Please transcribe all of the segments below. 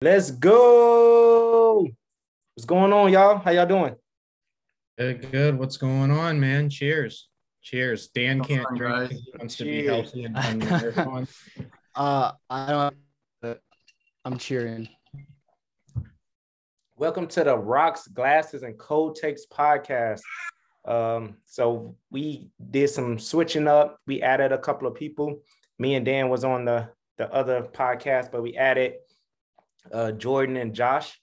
Let's go. What's going on, y'all? How y'all doing? Good, good. What's going on, man? Cheers. Cheers. Dan can't on, drink. guys. 'cause He wants to be healthy and on the. Uh, I don't. but I'm cheering. Welcome to the Rocks, Glasses, and Cold Takes podcast. Um, so we did some switching up. We added a couple of people. Me and Dan was on the the other podcast, but we added uh, Jordan and Josh.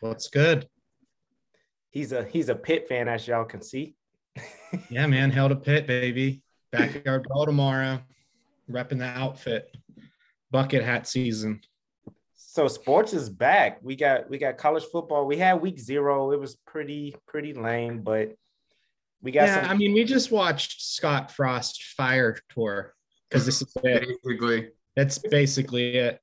What's good? He's a he's a Pitt fan, as y'all can see. Yeah, man. Held a Pitt, baby. Backyard brawl tomorrow. Repping the outfit. Bucket hat season. So sports is back. We got we got college football. We had week zero. It was pretty pretty lame, but we got Yeah, some. I mean, we just watched Scott Frost fire tour because this is it. Basically, That's basically it.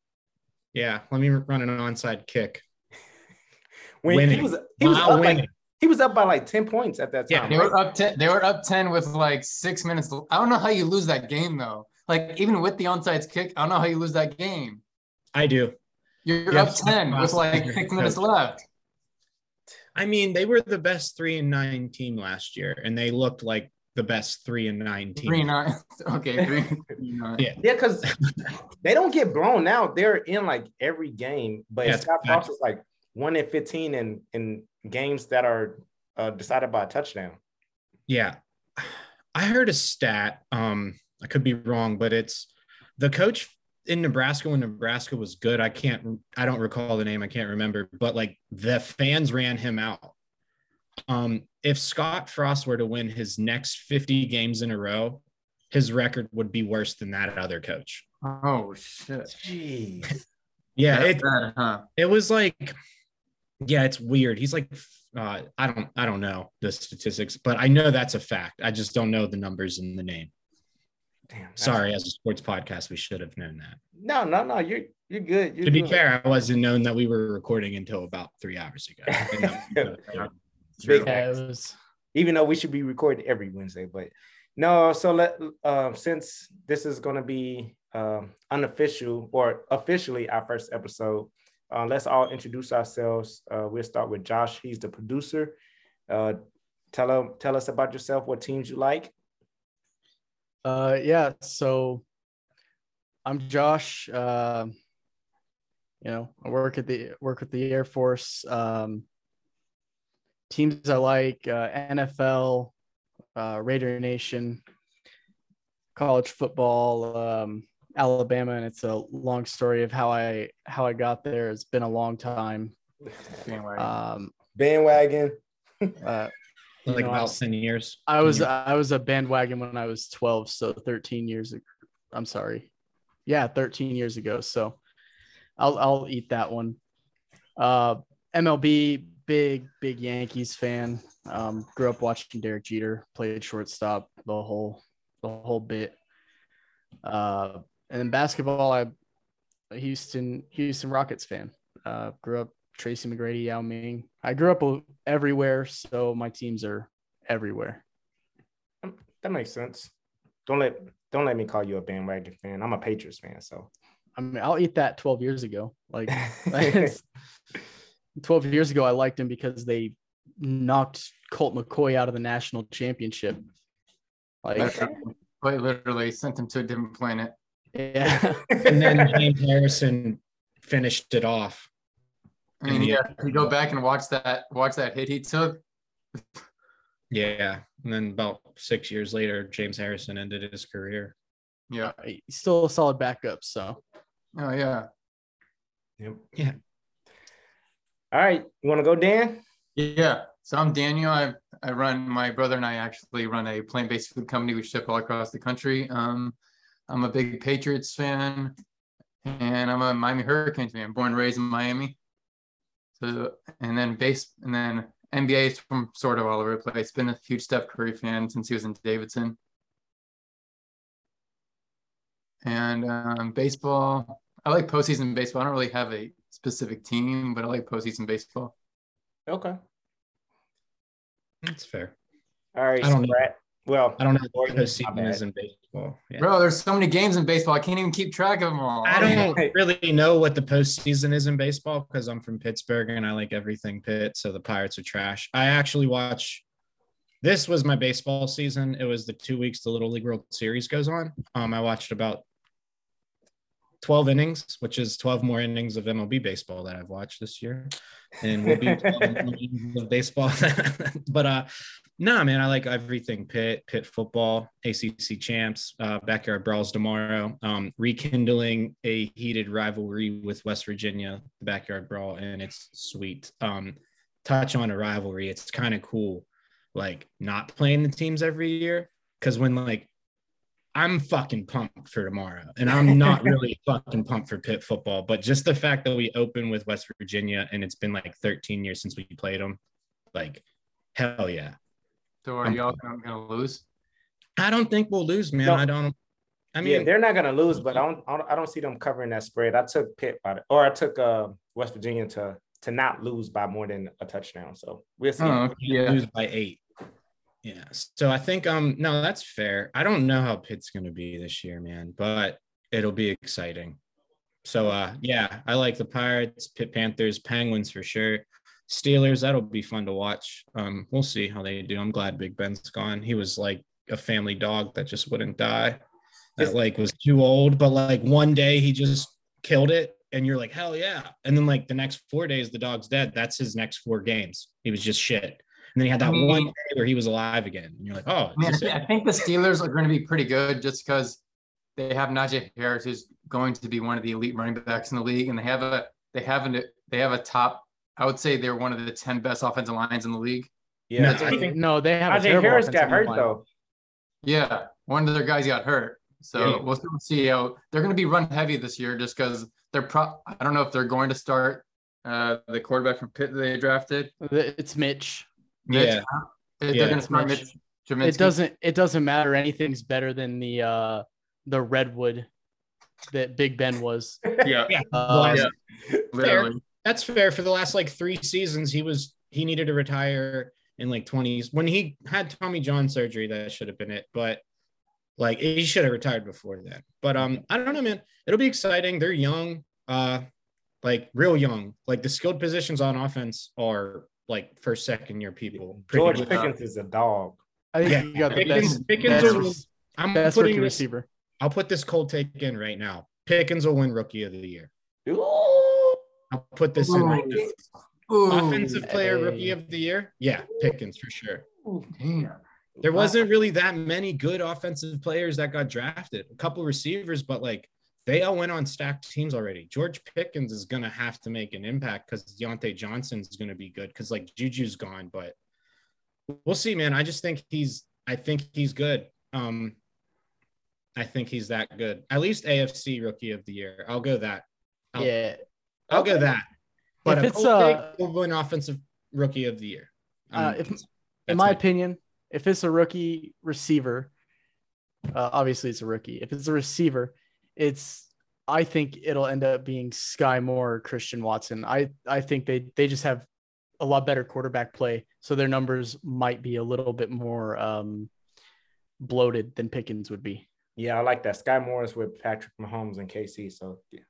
Yeah, let me run an onside kick. when winning. he was he was Wow, up like, he was up by like 10 points at that time. Yeah, time. they right? were up ten. They were up ten with like six minutes. I don't know how you lose that game though. Like even with the onside kick, I don't know how you lose that game. I do. You're Yeah, up ten with like six minutes left. I mean, they were the best three and nine team last year, and they looked like the best three and nine team. Three nine. Okay, three, three nine. Yeah. Yeah, because they don't get blown out. They're in like every game, but Yeah, it's Scott. Frost is like one in 15 in in games that are uh, decided by a touchdown. Yeah. I heard a stat. Um, I could be wrong, but it's the coach in Nebraska when Nebraska was good. I can't I don't recall the name, I can't remember, but like the fans ran him out. Um, if Scott Frost were to win his next 50 games in a row, his record would be worse than that other coach. Oh shit. Jeez. Yeah, That's it, bad, huh? it was like yeah it's weird he's like uh, i don't i don't know the statistics but i know that's a fact i just don't know the numbers and the name Damn. sorry as a sports podcast we should have known that No, no, no. You're you're good. You're to be good. fair i wasn't known that we were recording until about three hours ago And that- Big Yeah, facts. was. even though we should be recording every Wednesday, but no. So let um, since this is going to be um, unofficial or officially our first episode, uh, let's all introduce ourselves. Uh, we'll start with Josh. He's the producer. Uh, tell him, tell us about yourself. What teams you like? Uh, yeah. So, I'm Josh. Um, you know, I work at the work with the Air Force. Um, teams I like: uh, NFL, uh, Raider Nation, college football, um, Alabama, and it's a long story of how I how I got there. It's been a long time. Anyway, Um, Bandwagon. uh, like know, I- about 10 years I was I was a bandwagon when I was 12, so 13 years ago. I'm sorry. Yeah, 13 years ago. So I'll I'll eat that one. Uh MLB, big, big Yankees fan. Um, grew up watching Derek Jeter, played shortstop the whole the whole bit. Uh and then basketball, I a Houston Houston Rockets fan. Uh grew up Tracy McGrady, Yao Ming. I grew up everywhere, so my teams are everywhere. That makes sense. Don't let don't let me call you a bandwagon fan. I'm a Patriots fan, so. I mean, I'll eat that 12 years ago. Like 12 years ago, I liked him because they knocked Colt McCoy out of the national championship. Like, quite literally sent him to a different planet. yeah, and then james harrison finished it off I mean, yeah, if you go back and watch that, watch that hit he took. yeah and then about six years later james harrison ended his career Yeah. he's still a solid backup. So, Oh yeah. Yep. Yeah. All right. You want to go, Dan? Yeah. So I'm Daniel. I I run my brother and I actually run a plant-based food company. We ship all across the country. Um, I'm a big Patriots fan, and I'm a Miami Hurricanes fan. Born and raised in Miami. So and then base and then NBA is from sort of all over the place. Been a huge Steph Curry fan since he was in Davidson. And um, baseball, I like postseason baseball. I don't really have a specific team, but I like postseason baseball. Okay. that's fair All right, I don't know. Sprat. Well, I don't know what Oregon, my postseason is in baseball. Yeah. Bro, there's so many games in baseball. I can't even keep track of them all. I don't really know what the postseason is in baseball because I'm from Pittsburgh and I like everything Pitt. So the Pirates are trash. I actually watch. This was my baseball season. It was the two weeks the Little League World Series goes on. Um, I watched about 12 innings, which is 12 more innings of MLB baseball that I've watched this year. And will be 12 of baseball. but uh no, man, I like everything Pitt, Pitt football, ACC champs, uh, backyard brawls tomorrow, um, rekindling a heated rivalry with West Virginia, the backyard brawl, and it's sweet. Um, touch on a rivalry, it's kind of cool, like not playing the teams every year. Cause when like I'm fucking pumped for tomorrow, and I'm not really fucking pumped for Pitt football, but just the fact that we open with West Virginia and it's been like 13 years since we played them, like hell yeah. So are y'all gonna, gonna lose? I don't think we'll lose, man. No. I don't. I yeah, mean, they're not gonna lose, but I don't, I don't, I don't see them covering that spread. I took Pitt by the, or I took uh, West Virginia to to not lose by more than a touchdown. So we'll see. Oh, yeah. lose by eight. Yeah. So I think um no, that's fair. I don't know how Pitt's gonna be this year, man, but it'll be exciting. So uh yeah, I like the Pirates, Pitt Panthers, Penguins for sure. Steelers, that'll be fun to watch. Um, we'll see how they do. I'm glad Big Ben's gone. He was like a family dog that just wouldn't die. That like was too old, but like one day he just killed it, and you're like, hell yeah. And then like the next four days, the dog's dead. That's his next four games. He was just shit. And then he had that I mean- one day where he was alive again. And you're like, oh, Man, I, is thi- this I think the Steelers are going to be pretty good just because they have Najee Harris, who's going to be one of the elite running backs in the league, and they have a they have an they have a top. I would say they're one of the ten best offensive lines in the league. Yeah, No, I I think think- no, they have. a Najee terrible Harris got hurt line. though. Yeah, one of their guys got hurt, so Yeah. we'll we'll see how they're going to be run heavy this year, just because they're pro. I don't know if they're going to start uh, the quarterback from Pitt that they drafted. It's Mitch. Mitch. Yeah. They're Yeah, going to start Mitch. Mitch. Trubisky. It doesn't. It doesn't matter. Anything's better than the uh the redwood that Big Ben was. Yeah, Yeah. Uh, Yeah. literally. That's fair. For the last like three seasons, he was he needed to retire in like 20s. When he had Tommy John surgery, that should have been it. But like he should have retired before then. But um, I don't know, man. It'll be exciting. They're young, uh, like real young. Like the skilled positions on offense are like first, second year people. George much. Pickens is a dog. I think Yeah. you got the Pickens- best. Pickens best, will- I'm best putting rookie this, receiver. I'll put this cold take in right now. Pickens will win rookie of the year. Ooh. I'll put this in right now. Ooh, Offensive player hey. rookie of the year. Yeah, Pickens for sure. damn. There wasn't really that many good offensive players that got drafted. A couple receivers, but like they all went on stacked teams already. George Pickens is gonna have to make an impact because Diontae Johnson is gonna be good because like Juju's gone, but we'll see, man. I just think he's I think he's good. Um I think he's that good. At least AFC rookie of the year. I'll go that. I'll- Yeah. I'll go that. But If a it's, cold uh, take will win offensive rookie of the year. Uh, Um, if- In my my- opinion, if it's a rookie receiver, uh, obviously it's a rookie. If it's a receiver, it's I think it'll end up being Sky Moore or Christian Watson. I I think they they just have a lot better quarterback play, so their numbers might be a little bit more um, bloated than Pickens would be. Yeah, I like that. Sky Morris with Patrick Mahomes and KC. So yeah,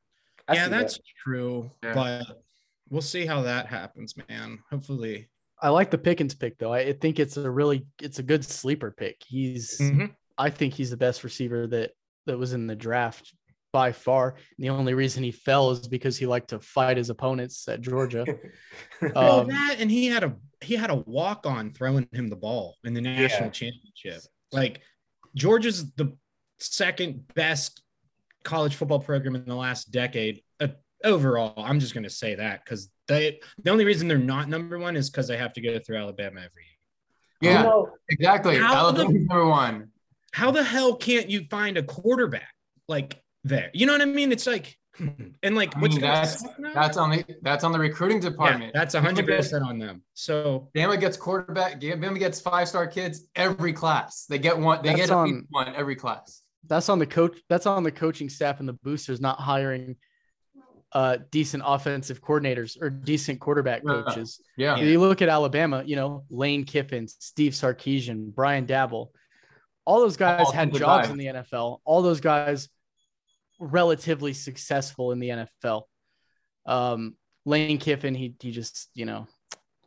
I yeah, that's that. true. Yeah. But we'll see how that happens, man. Hopefully. I like the Pickens pick though. I, I think it's a really it's a good sleeper pick. He's Mhm. I think he's the best receiver that that was in the draft by far. And the only reason he fell is because he liked to fight his opponents at Georgia. Well, Um, that and he had a he had a walk on throwing him the ball in the national Yeah. championship. Like Georgia's the second best college football program in the last decade uh, overall. I'm just gonna say that because they the only reason they're not number one is because they have to go through Alabama every year. Yeah, You exactly. How the- number one. How the hell can't you find a quarterback like there? You know what I mean? It's like and like I what's mean, that's that's on the that's on the recruiting yeah, department. that's hundred percent on them. So Bama gets quarterback. Bama gets five star kids every class. They get one. They get on- one every class. that's on the coach that's on the coaching staff and the boosters not hiring uh decent offensive coordinators or decent quarterback coaches. Yeah. Yeah. You look at Alabama, you know, Lane Kiffin, Steve Sarkisian, Brian Daboll. all those guys All had jobs vibes. in the NFL. All those guys relatively successful in the NFL. Um, Lane Kiffin, he he just you know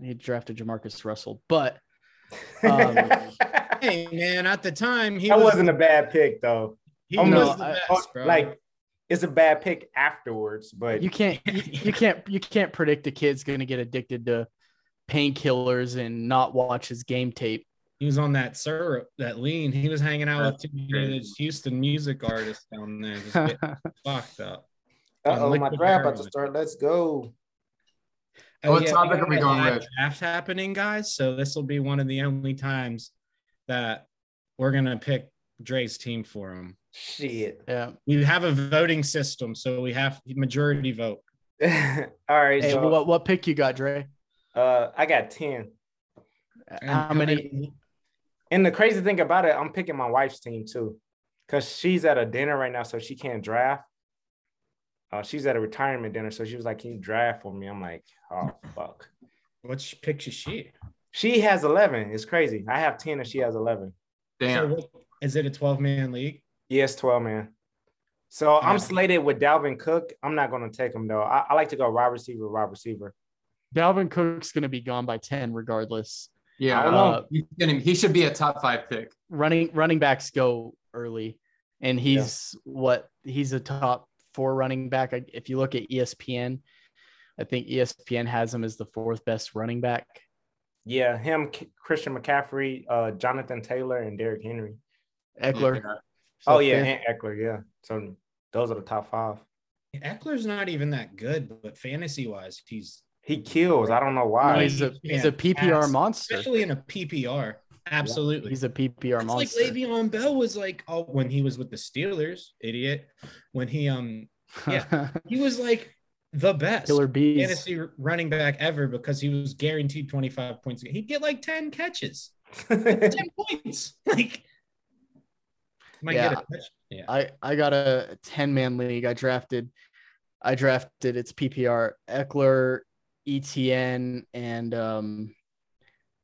he drafted JaMarcus Russell, but Um, Hey man, at the time he that was, wasn't a bad pick though. he Oh, was no, the I- best, bro. Like it's a bad pick afterwards, but you can't you, you can't you can't predict a kid's going to get addicted to painkillers and not watch his game tape. He was on that syrup, that lean. He was hanging out with two of those Houston music artists down there, just getting fucked up. uh oh, my draft about to start. Let's go. What we topic got are we a going live with? Draft happening, guys. So this will be one of the only times that we're gonna pick Dre's team for him. Shit. yeah. We have a voting system, so we have majority vote. All right. Hey, so, what what pick you got, Dre? uh, I got 10. And How many? And the crazy thing about it, I'm picking my wife's team too, because she's at a dinner right now, so she can't draft. Uh, she's at a retirement dinner, so she was like, "Can you draft for me?" I'm like, "Oh fuck." Which picks is she? She has 11. It's crazy. I have 10 and she has 11. So Damn. what, is it a 12 man league? Yes, 12 man. So I'm slated with Dalvin Cook. I'm not going to take him though. I, I like to go wide receiver, wide receiver. Dalvin Cook's going to be gone by 10 regardless. Yeah, I don't know. he's gonna- he should be a top five pick. Running running backs go early and he's what he's a top 4 running back. If you look at ESPN, I think ESPN has him as the fourth best running back. Yeah, him, Christian McCaffrey, uh, Jonathan Taylor, and Derrick Henry. Ekeler. Yeah. Oh yeah, fifth. and Ekeler. Yeah. So those are the top five. Ekeler's not even that good, but fantasy wise, he's He kills. I don't know No, why. he's a he's a PPR Fantastic. monster. especially in a PPR. Absolutely. He's a PPR It's like. Le'Veon Bell was like, oh, when he was with the Steelers, idiot. When he um yeah. he was like the best Killer bees. fantasy running back ever because he was guaranteed 25 points. He'd get like 10 catches, 10 points. Like might get a Yeah. Yeah. I I got a 10 man league. I drafted I drafted its PPR Ekeler, ETN, and um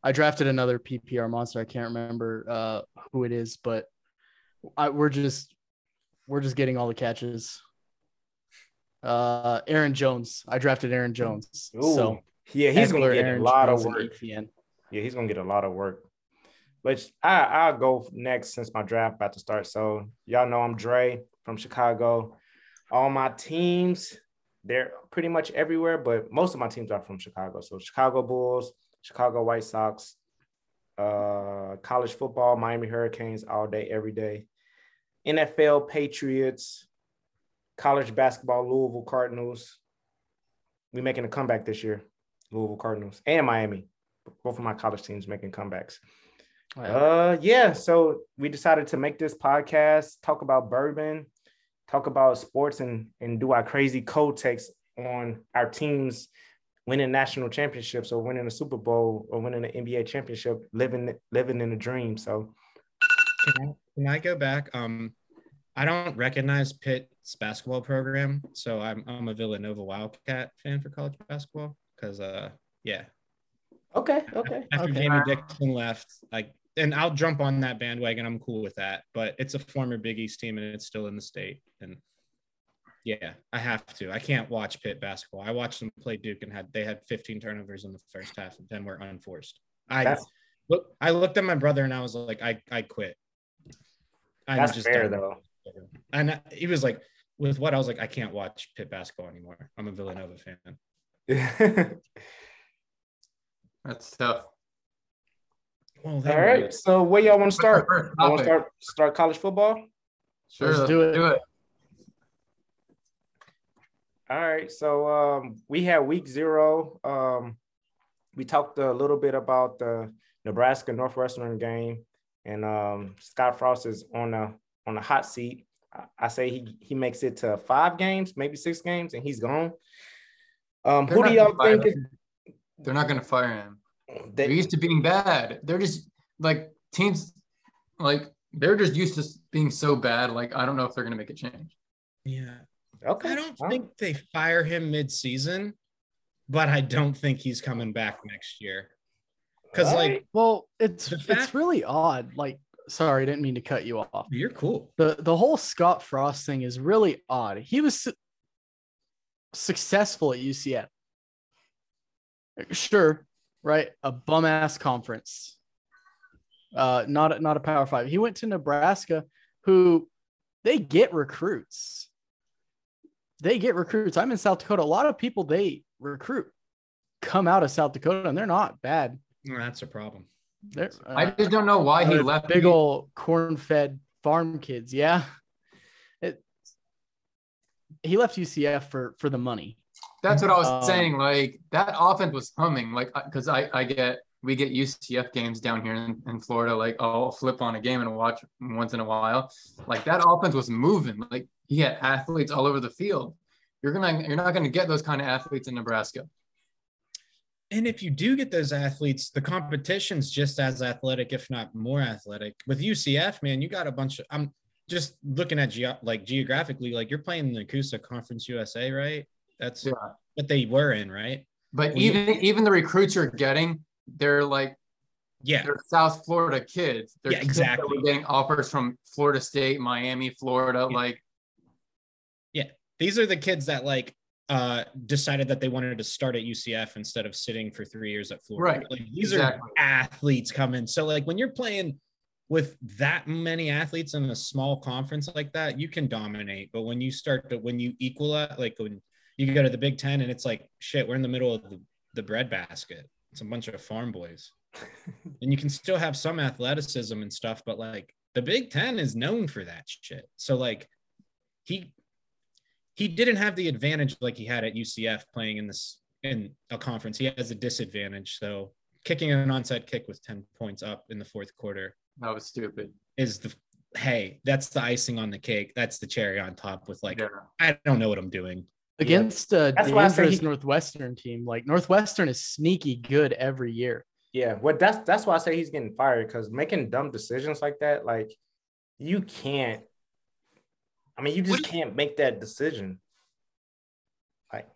I drafted another PPR monster. I can't remember uh who it is, but I, we're just we're just getting all the catches. Uh Aaron Jones. I drafted Aaron Jones. Ooh. So yeah, he's Ekeler, gonna get Aaron a lot Jones, of work. ETN. Yeah, he's gonna get a lot of work. But I I'll go next since my draft about to start. So y'all know I'm Dre from Chicago. All my teams, they're pretty much everywhere, but most of my teams are from Chicago. So Chicago Bulls, Chicago White Sox, uh, college football, Miami Hurricanes all day, every day. NFL Patriots, college basketball, Louisville Cardinals. We making a comeback this year, Louisville Cardinals and Miami both of my college teams making comebacks. Uh, yeah. So we decided to make this podcast, talk about bourbon, talk about sports, and and do our crazy code takes on our teams winning national championships or winning a Super Bowl or winning an NBA championship, living living in a dream. So Can I, can I go back? Um, I don't recognize Pitt's basketball program, so I'm I'm a Villanova Wildcat fan for college basketball because uh yeah okay, okay, after Okay. Jamie Dixon left, like and I'll jump on that bandwagon. I'm cool with that, but it's a former Big East team and it's still in the state, and yeah, I have to. I can't watch Pitt basketball. I watched them play Duke and had they had 15 turnovers in the first half and 10 were unforced. I That's look, I looked at my brother and I was like, I I quit. I'm that's fair done. though. And he was like, with what I was like, I can't watch Pitt basketball anymore. I'm a Villanova fan. That's tough. Well, All then right. So where y'all want to start? I want to start start college football. Sure, Let's let's do it. Do it. All right. So um, we had week zero. Um, we talked a little bit about the Nebraska Northwestern game, and um, Scott Frost is on the on the hot seat. I, I say he he makes it to five games, maybe six games, and he's gone. Um, who do y'all think? him. They're not going to fire him. Is, They're used to being bad. They're just like teams, like they're just used to being so bad. Like I don't know if they're going to make a change. yeah. okay. I don't Well, think they fire him mid-season, but I don't think he's coming back next year. Because all like. Well, it's The it's really odd. Like sorry, I didn't mean to cut you off. You're cool. The the whole Scott Frost thing is really odd. He was su- successful at UCF. Sure, right? A bum ass conference. Uh, not a- not a Power Five. He went to Nebraska, who they get recruits. They get recruits. I'm in South Dakota. A lot of people they recruit come out of South Dakota, and they're not bad. Well, that's a problem. They're I uh, just don't know why he left. big old corn-fed farm kids. Yeah, it, he left UCF for for the money. That's what I was Um, saying. Like that offense was humming. Like because I I get we get UCF games down here in, in Florida. Like I'll flip on a game and watch once in a while. Like that offense was moving. Like he had athletes all over the field. You're gonna you're not gonna get those kind of athletes in Nebraska. And if you do get those athletes, the competition's just as athletic, if not more athletic. With UCF, man, you got a bunch of. I'm just looking at geo, like geographically, like you're playing the Coosa Conference USA, right? That's Yeah. what they were in, right? But you- even even the recruits you're getting, they're like Yeah, they're South Florida kids. They're Yeah, kids exactly. getting offers from Florida State, Miami, Florida. Yeah. Like yeah, these are the kids that like uh decided that they wanted to start at UCF instead of sitting for three years at Florida. Right, Like these exactly. are athletes coming. So like when you're playing with that many athletes in a small conference like that, you can dominate. But when you start to when you equal that, like when you go to the Big Ten and it's like shit, we're in the middle of the, the bread basket. It's a bunch of farm boys. and you can still have some athleticism and stuff, but like the Big Ten is known for that shit. So like he he didn't have the advantage like he had at UCF playing in this in a conference. He has a disadvantage. So kicking an onside kick with 10 points up in the fourth quarter that was stupid. is the hey, that's the icing on the cake. That's the cherry on top with like Yeah. I don't know what I'm doing. Against a That's why dangerous he- Northwestern team. Like Northwestern is sneaky good every year. Yeah, well, that's that's why I say he's getting fired because making dumb decisions like that, like you can't. I mean, you just can't make that decision. Like,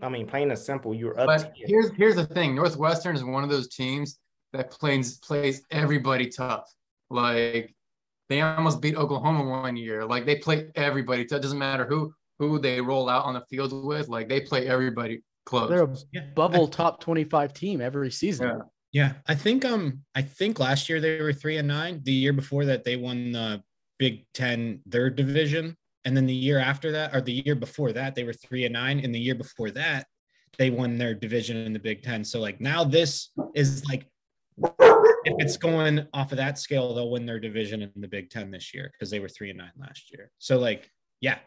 I mean, plain and simple, you're up. But 10. here's here's the thing: Northwestern is one of those teams that plays plays everybody tough. Like they almost beat Oklahoma one year. Like they play everybody. tough. It doesn't matter who who they roll out on the field with. Like they play everybody close. They're a Yeah. bubble top 25 team every season. Yeah. Yeah, I think um I think last year they were three and nine. The year before that they won the Big Ten third division, and then the year after that, or the year before that, they were three and nine, and the year before that they won their division in the Big Ten. So like now this is like if it's going off of that scale, they'll win their division in the Big Ten this year because they were three and nine last year. So like yeah,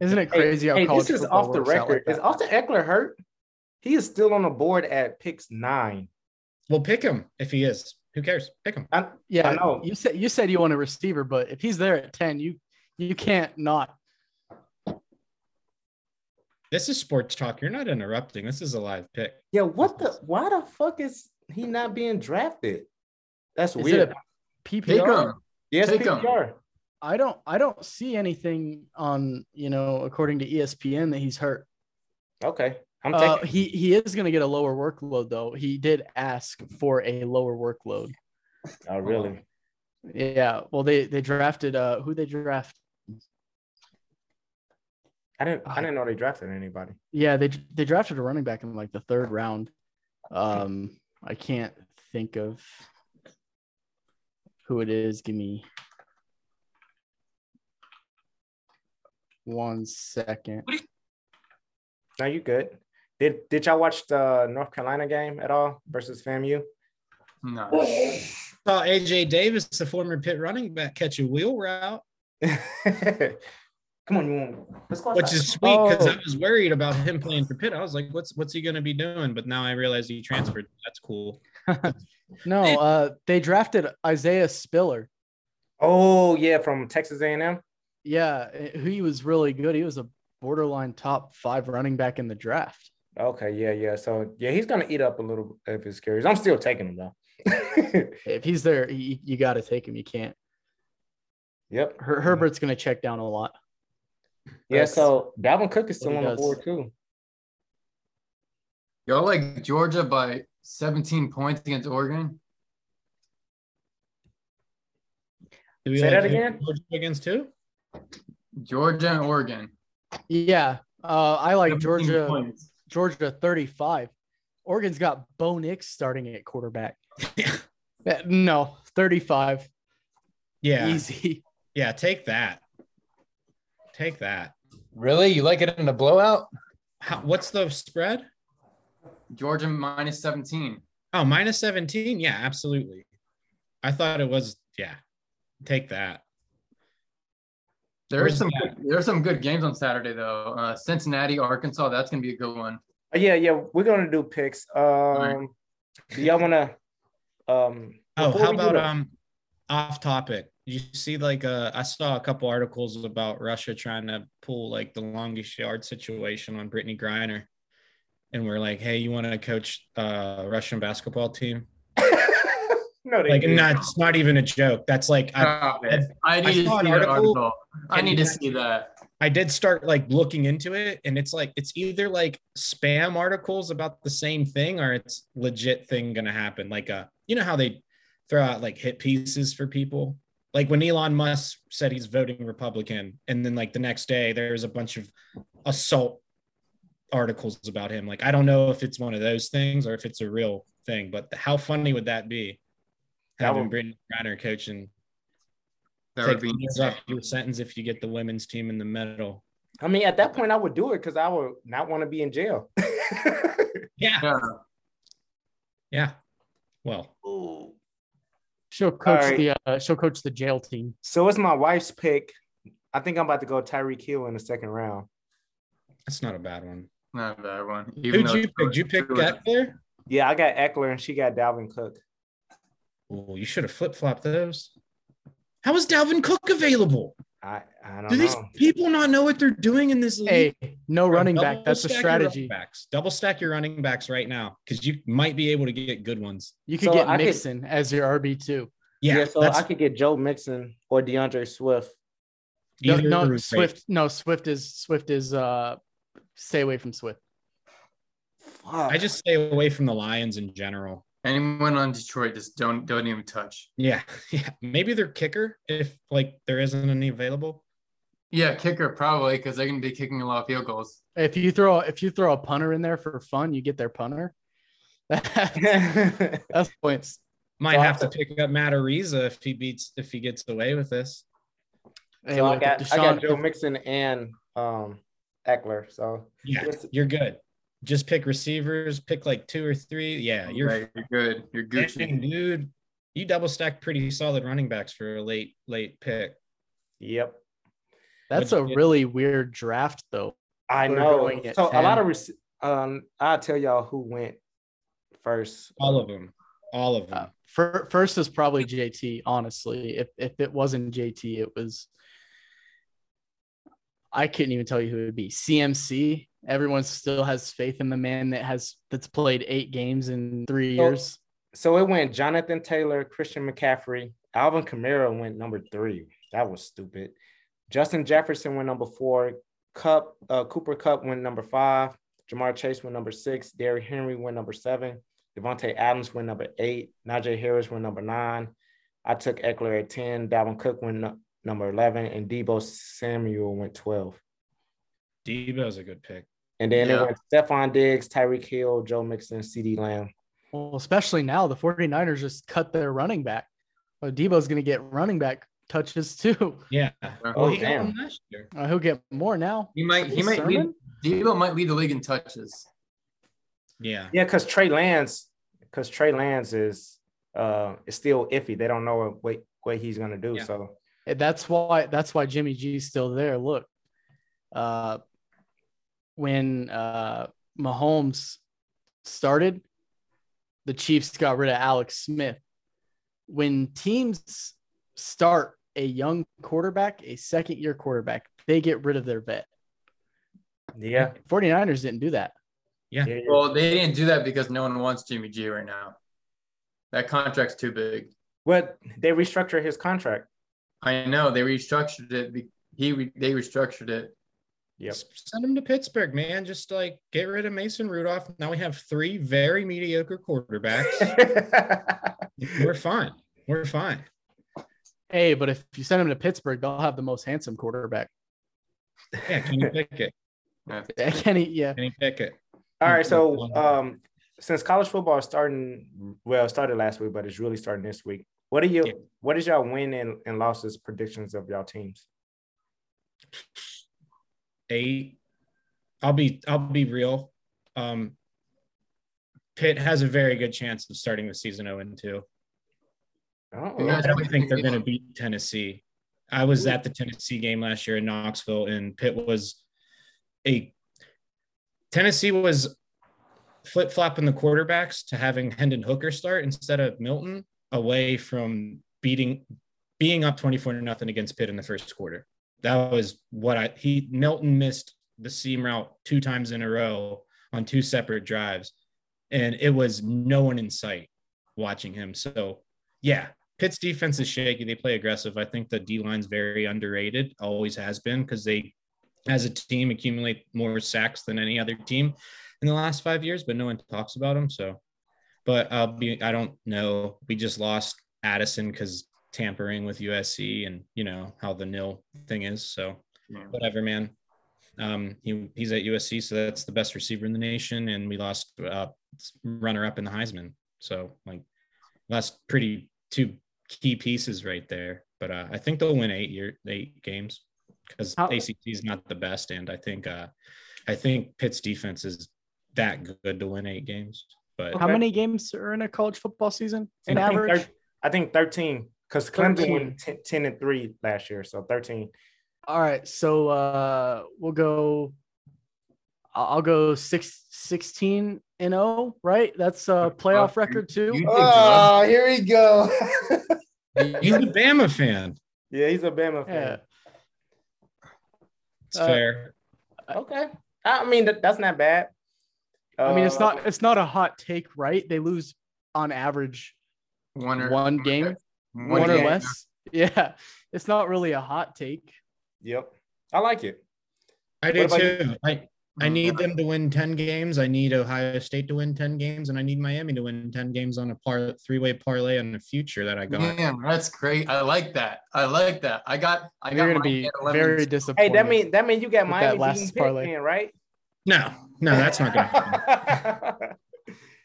Isn't it Hey, crazy how hey, this is off the record. like is that? Austin Ekeler hurt? He is still on the board at picks nine. we'll pick him if he is. Who cares? Pick him. I, yeah, I know. you said you said you want a receiver, but if he's there at 10, you you can't not. This is sports talk. You're not interrupting. This is a live pick. Yeah, what the? Why the fuck is he not being drafted? That's Is weird. it a PPR? Take him. yes, take 'em. PPR. I don't I don't see anything on, you know, according to ESPN that he's hurt. Okay, I'm Uh, he he is going to get a lower workload though. He did ask for a lower workload. oh, really? Yeah, well they they drafted uh who they draft? I didn't. I didn't know they drafted anybody. Yeah, they they drafted a running back in like the third round. Um I can't think of who it is. Give me one second. No, you good. Did Did y'all watch the North Carolina game at all versus FAMU? No. Saw AJ Davis, the former Pitt running back, catch a wheel route, Come on, you want? Let's go. which outside. is sweet because Oh. I was worried about him playing for Pitt. I was like, "What's what's he going to be doing?" But now I realize he transferred. That's cool. No, uh they drafted Isaiah Spiller. Oh yeah, from Texas A&M. Yeah, eh, he was really good. He was a borderline top 5 running back in the draft. Okay, yeah, yeah. So yeah, he's gonna eat up a little of his carries. I'm still taking him though. If he's there, you, you got to take him. You can't. yep. Her, Herbert's going to check down a lot. Yeah. That's So Dalvin Cook is still he on the board too. Y'all like Georgia by 17 points against Oregon? Do we Say that again? Georgia against who? Georgia and Oregon. Yeah. Uh, I like Georgia. points. Georgia 35. Oregon's got Bo Nix starting at quarterback. Uh, no, 35. Yeah, Easy. yeah. Take that. Take that. Really? You like it in a blowout? How, what's the spread? Georgia minus 17. Oh, minus 17. Yeah, absolutely. I thought it was, yeah. Take that. There's Where's some that? good, there's some good games on Saturday though. Uh, Cincinnati, Arkansas. That's gonna be a good one. Uh, yeah, yeah, we're gonna do picks. Um, do y'all wanna? Um, Oh, how about that- um off topic? You see, like uh I saw a couple articles about Russia trying to pull like the longest yard situation on Brittney Griner. And we're like, hey, you want to coach uh Russian basketball team? no, Like, didn't. not it's not even a joke. That's like I, Stop it. I need to saw see an that article, article. I need to see that. I did start like looking into it, and it's like it's either like spam articles about the same thing, or it's legit thing gonna happen. Like uh, you know how they throw out like hit pieces for people. Like when Elon Musk said he's voting Republican, and then like the next day there's a bunch of assault articles about him. Like I don't know if it's one of those things or if it's a real thing, but how funny would that be? That Having would- Brittney Griner coaching That take would be the years off your sentence if you get the women's team in the medal. I mean, at that point, I would do it because I would not want to be in jail. Yeah. Yeah. Yeah. Well, She'll coach right. the uh, she'll coach the jail team. so it's my wife's pick. I think I'm about to go Tyreek Hill in the second round. that's not a bad one. Not a bad one. Who'd you pick? Did you pick Ekeler? Yeah, I got Ekeler and she got Dalvin Cook. Oh, you should have flip flopped those. How is Dalvin Cook available? I I don't Do these know. people not know what they're doing in this league? Hey, no running double back. That's a stack your running strategy. Backs. Double stack your running backs right now because you might be able to get good ones. You could So get I could- Mixon as your RB two. Yeah, Yeah, so that's I could get Joe Mixon or D'Andre Swift. No, no or is great. Swift. No, Swift is Swift is uh stay away from Swift. Fuck. I just stay away from the Lions in general. Anyone on Detroit just don't don't even touch. Yeah, yeah. Maybe their kicker if like there isn't any available. Yeah, kicker probably because they're gonna be kicking a lot of field goals. If you throw if you throw a punter in there for fun, you get their punter. That's points. Might So have to pick up Matt Araiza if he beats if he gets away with this. Hey, so I look, if got I got Joe Mixon and um Ekeler. So Yeah, you're good. Just pick receivers, pick like two or three. Yeah, you're Right, you're good. You're dang, Gucci. dude. You double stack pretty solid running backs for a late late pick. yep. That's a What'd you get? really weird draft though. I We're know. going at So a lot of rec- um I'll tell y'all who went first. All of them, all of them. Uh, fir- first is probably JT. Honestly, if if it wasn't JT, it was. I couldn't even tell you who it would be. CMC. Everyone still has faith in the man that has that's played eight games in three So- years. So it went Jonathan Taylor, Christian McCaffrey, Alvin Kamara went number three. That was stupid. Justin Jefferson went number four. Kupp, uh, Cooper Kupp went number five. Ja'Marr Chase went number six. Derrick Henry went number seven. Davante Adams went number eight. Najee Harris went number nine. I took Ekeler at 10. Dalvin Cook went nu- number 11. And Deebo Samuel went 12. Deebo's a good pick. And then Yeah. it went Stefon Diggs, Tyreek Hill, Joe Mixon, CeeDee Lamb. Well, especially now, the 49ers just cut their running back. Well, Deebo's going to get running back touches too. Yeah. Oh, Oh, he got damn. one. Uh, he'll get more now. He might he might lead Deebo might lead the league in touches. Yeah. Yeah, because Trey Lance, because Trey Lance is uh is still iffy. They don't know what what he's gonna do. Yeah. So That's why that's why Jimmy G's still there. Look, uh, when uh, Mahomes started, the Chiefs got rid of Alex Smith. When teams start a young quarterback, a second year quarterback, they get rid of their vet. yeah, 49ers didn't do that. Yeah. yeah, yeah. Well, they didn't do that because no one wants Jimmy G right now. That contract's too big. But they restructured his contract. I know they restructured it. He re- they restructured it. Yep. Send him to Pittsburgh, man. Just like get rid of Mason Rudolph. Now we have three very mediocre quarterbacks. We're fine. We're fine. Hey, but if you send him to Pittsburgh, they'll have the most handsome quarterback. Yeah, Kenny Pickett. Yeah. Kenny, yeah. Kenny Pickett. All right, so um, since college football is starting, well, it started last week, but it's really starting this week. What are you? Yeah. What is y'all win and, and losses predictions of y'all teams? Eight. I'll be I'll be real. Um, Pitt has a very good chance of starting the season 0 and 2. Oh, Yeah. I don't think they're going to beat Tennessee. I was at the Tennessee game last year in Knoxville, and Pitt was a Tennessee was flip flopping the quarterbacks to having Hendon Hooker start instead of Milton away from beating being up 24 to nothing against Pitt in the first quarter. That was what I he Milton missed the seam route two times in a row on two separate drives, and it was no one in sight watching him. So yeah, Pitt's defense is shaky. They play aggressive. I think the D line's very underrated, always has been, because they, as a team, accumulate more sacks than any other team in the last five years, but no one talks about them. So, but I'll be, I don't know. We just lost Addison because tampering with USC and you know how the nil thing is. So, Yeah. whatever, man. Um, he, he's at USC, so that's the best receiver in the nation, and we lost uh, runner up in the Heisman. So, like, that's pretty two key pieces right there. But uh, I think they'll win eight year eight games because How- ACC is not the best, and I think uh, I think Pitt's defense is that good to win eight games. But How many games are in a college football season in I think average? thir- I think 13 because Clemson 13. won 10, 10 and 3 last year. So 13. All right, so uh we'll go I'll I'll go six, 16 and 0, right? That's a playoff you- record too. you- Oh, here we go. he's a Bama fan. yeah, he's a Bama yeah. fan. It's Uh, fair. Okay. I mean, that's not bad. I mean, it's Uh, not it's not a hot take, right? They lose on average One or one game, Mm-hmm. One, one or less. Yeah. It's not really a hot take. Yep. I like it. I do what about too. I, I mm-hmm. need them to win 10 games. I need Ohio State to win 10 games, and I need Miami to win 10 games on a par three-way parlay on the future that I got. Damn, that's great. I like that. I like that. I got. I You're got gonna be very and disappointed. Hey, that mean that mean you got With that last parlay. then, right? No, no, that's not going to happen.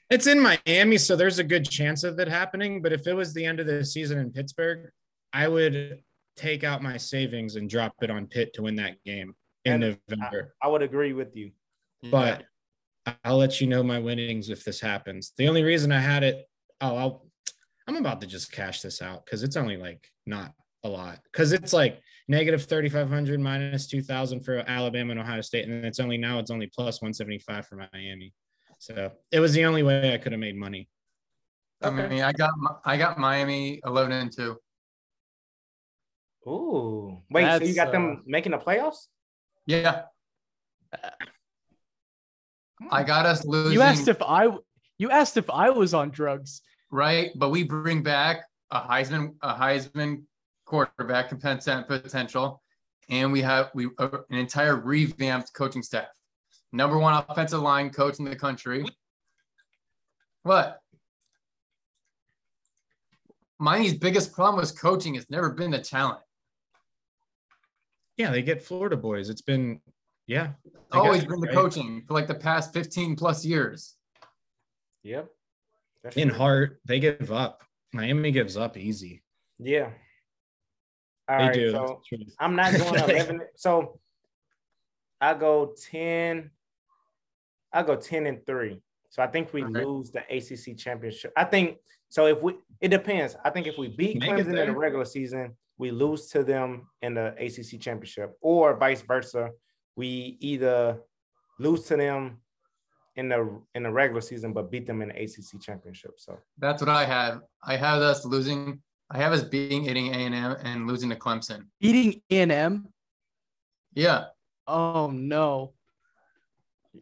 It's in Miami, so there's a good chance of it happening. But if it was the end of the season in Pittsburgh, I would take out my savings and drop it on Pitt to win that game in And November. I would agree with you. Yeah. but I'll let you know my winnings if this happens. The only reason I had it, oh, I'll, I'm about to just cash this out because it's only like not a lot because it's like negative 3,500 minus 2,000 for Alabama and Ohio State, and then it's only now it's only plus 175 for Miami. So it was the only way I could have made money. I mean, I got I got Miami 11 and two. Ooh. Wait, so you got uh, them making the playoffs? Yeah, I got us losing. you asked if I you asked if I was on drugs. right, but we bring back a Heisman a Heisman quarterback poten- potential, and we have we uh, an entire revamped coaching staff. Number one offensive line coach in the country. What? Miami's biggest problem with coaching. has never been the talent. Yeah, they get Florida boys. It's been, yeah, I Always guess, been the right? coaching for like the past 15 plus years. Yep. That's in true. heart, they give up. Miami gives up easy. Yeah. All they right. do. So I'm not going 11. So I go 10. I go 10 and 3. So I think we Okay. lose the ACC championship. I think so. If we, it depends. I think if we beat Make Clemson in the regular season, we lose to them in the ACC championship, or vice versa. We either lose to them in the in the regular season, but beat them in the ACC championship. So That's what I have. I have us losing. I have us beating hitting A and M and losing to Clemson. Beating A&M. Yeah, Oh no.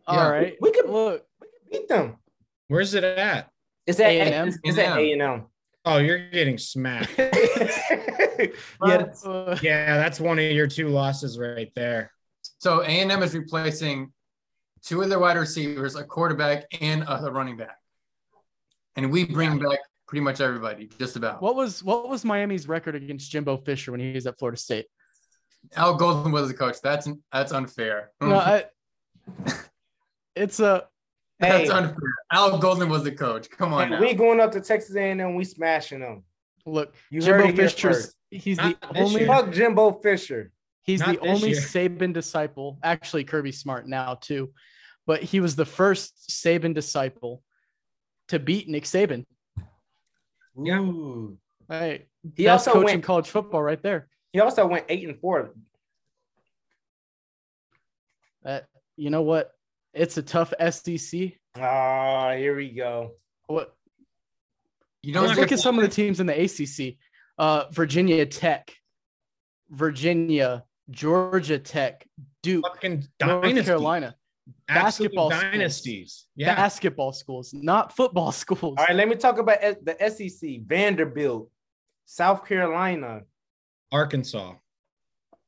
All Yeah. right. We could- look. we can beat them. Where's it at? Is that A&M? It's, it's at A and M. Oh, you're getting smacked. Yeah, Uh, yeah, that's one of your two losses right there. So A and M is replacing two of their wide receivers, a quarterback, and a running back, and we bring back pretty much everybody, just about. What was what was Miami's record against Jimbo Fisher when he was at Florida State? Al Golden was the coach. That's that's unfair. No, I, it's a that's unfair. Al Golden was the coach. Come on And now. we going up to Texas A&M, we smashing them. look. You heard Jimbo it here Fisher's he's Not the only year. Fuck Jimbo Fisher. he's Not the only year. Saban disciple. Actually, Kirby Smart now too, but he was the first Saban disciple to beat Nick Saban. Yeah. Ooh. Hey, He best also coach in college football right there. He also went eight and four. That you know what? It's a tough SEC. Ah, here we go. What? you don't Let's look at some of the teams in the ACC. Uh, Virginia Tech, Virginia, Georgia Tech, Duke, Fucking North dynasty. Carolina. Absolute basketball schools. dynasties. Yeah. Basketball schools, not football schools. All right, let me talk about the SEC. Vanderbilt, South Carolina. Arkansas.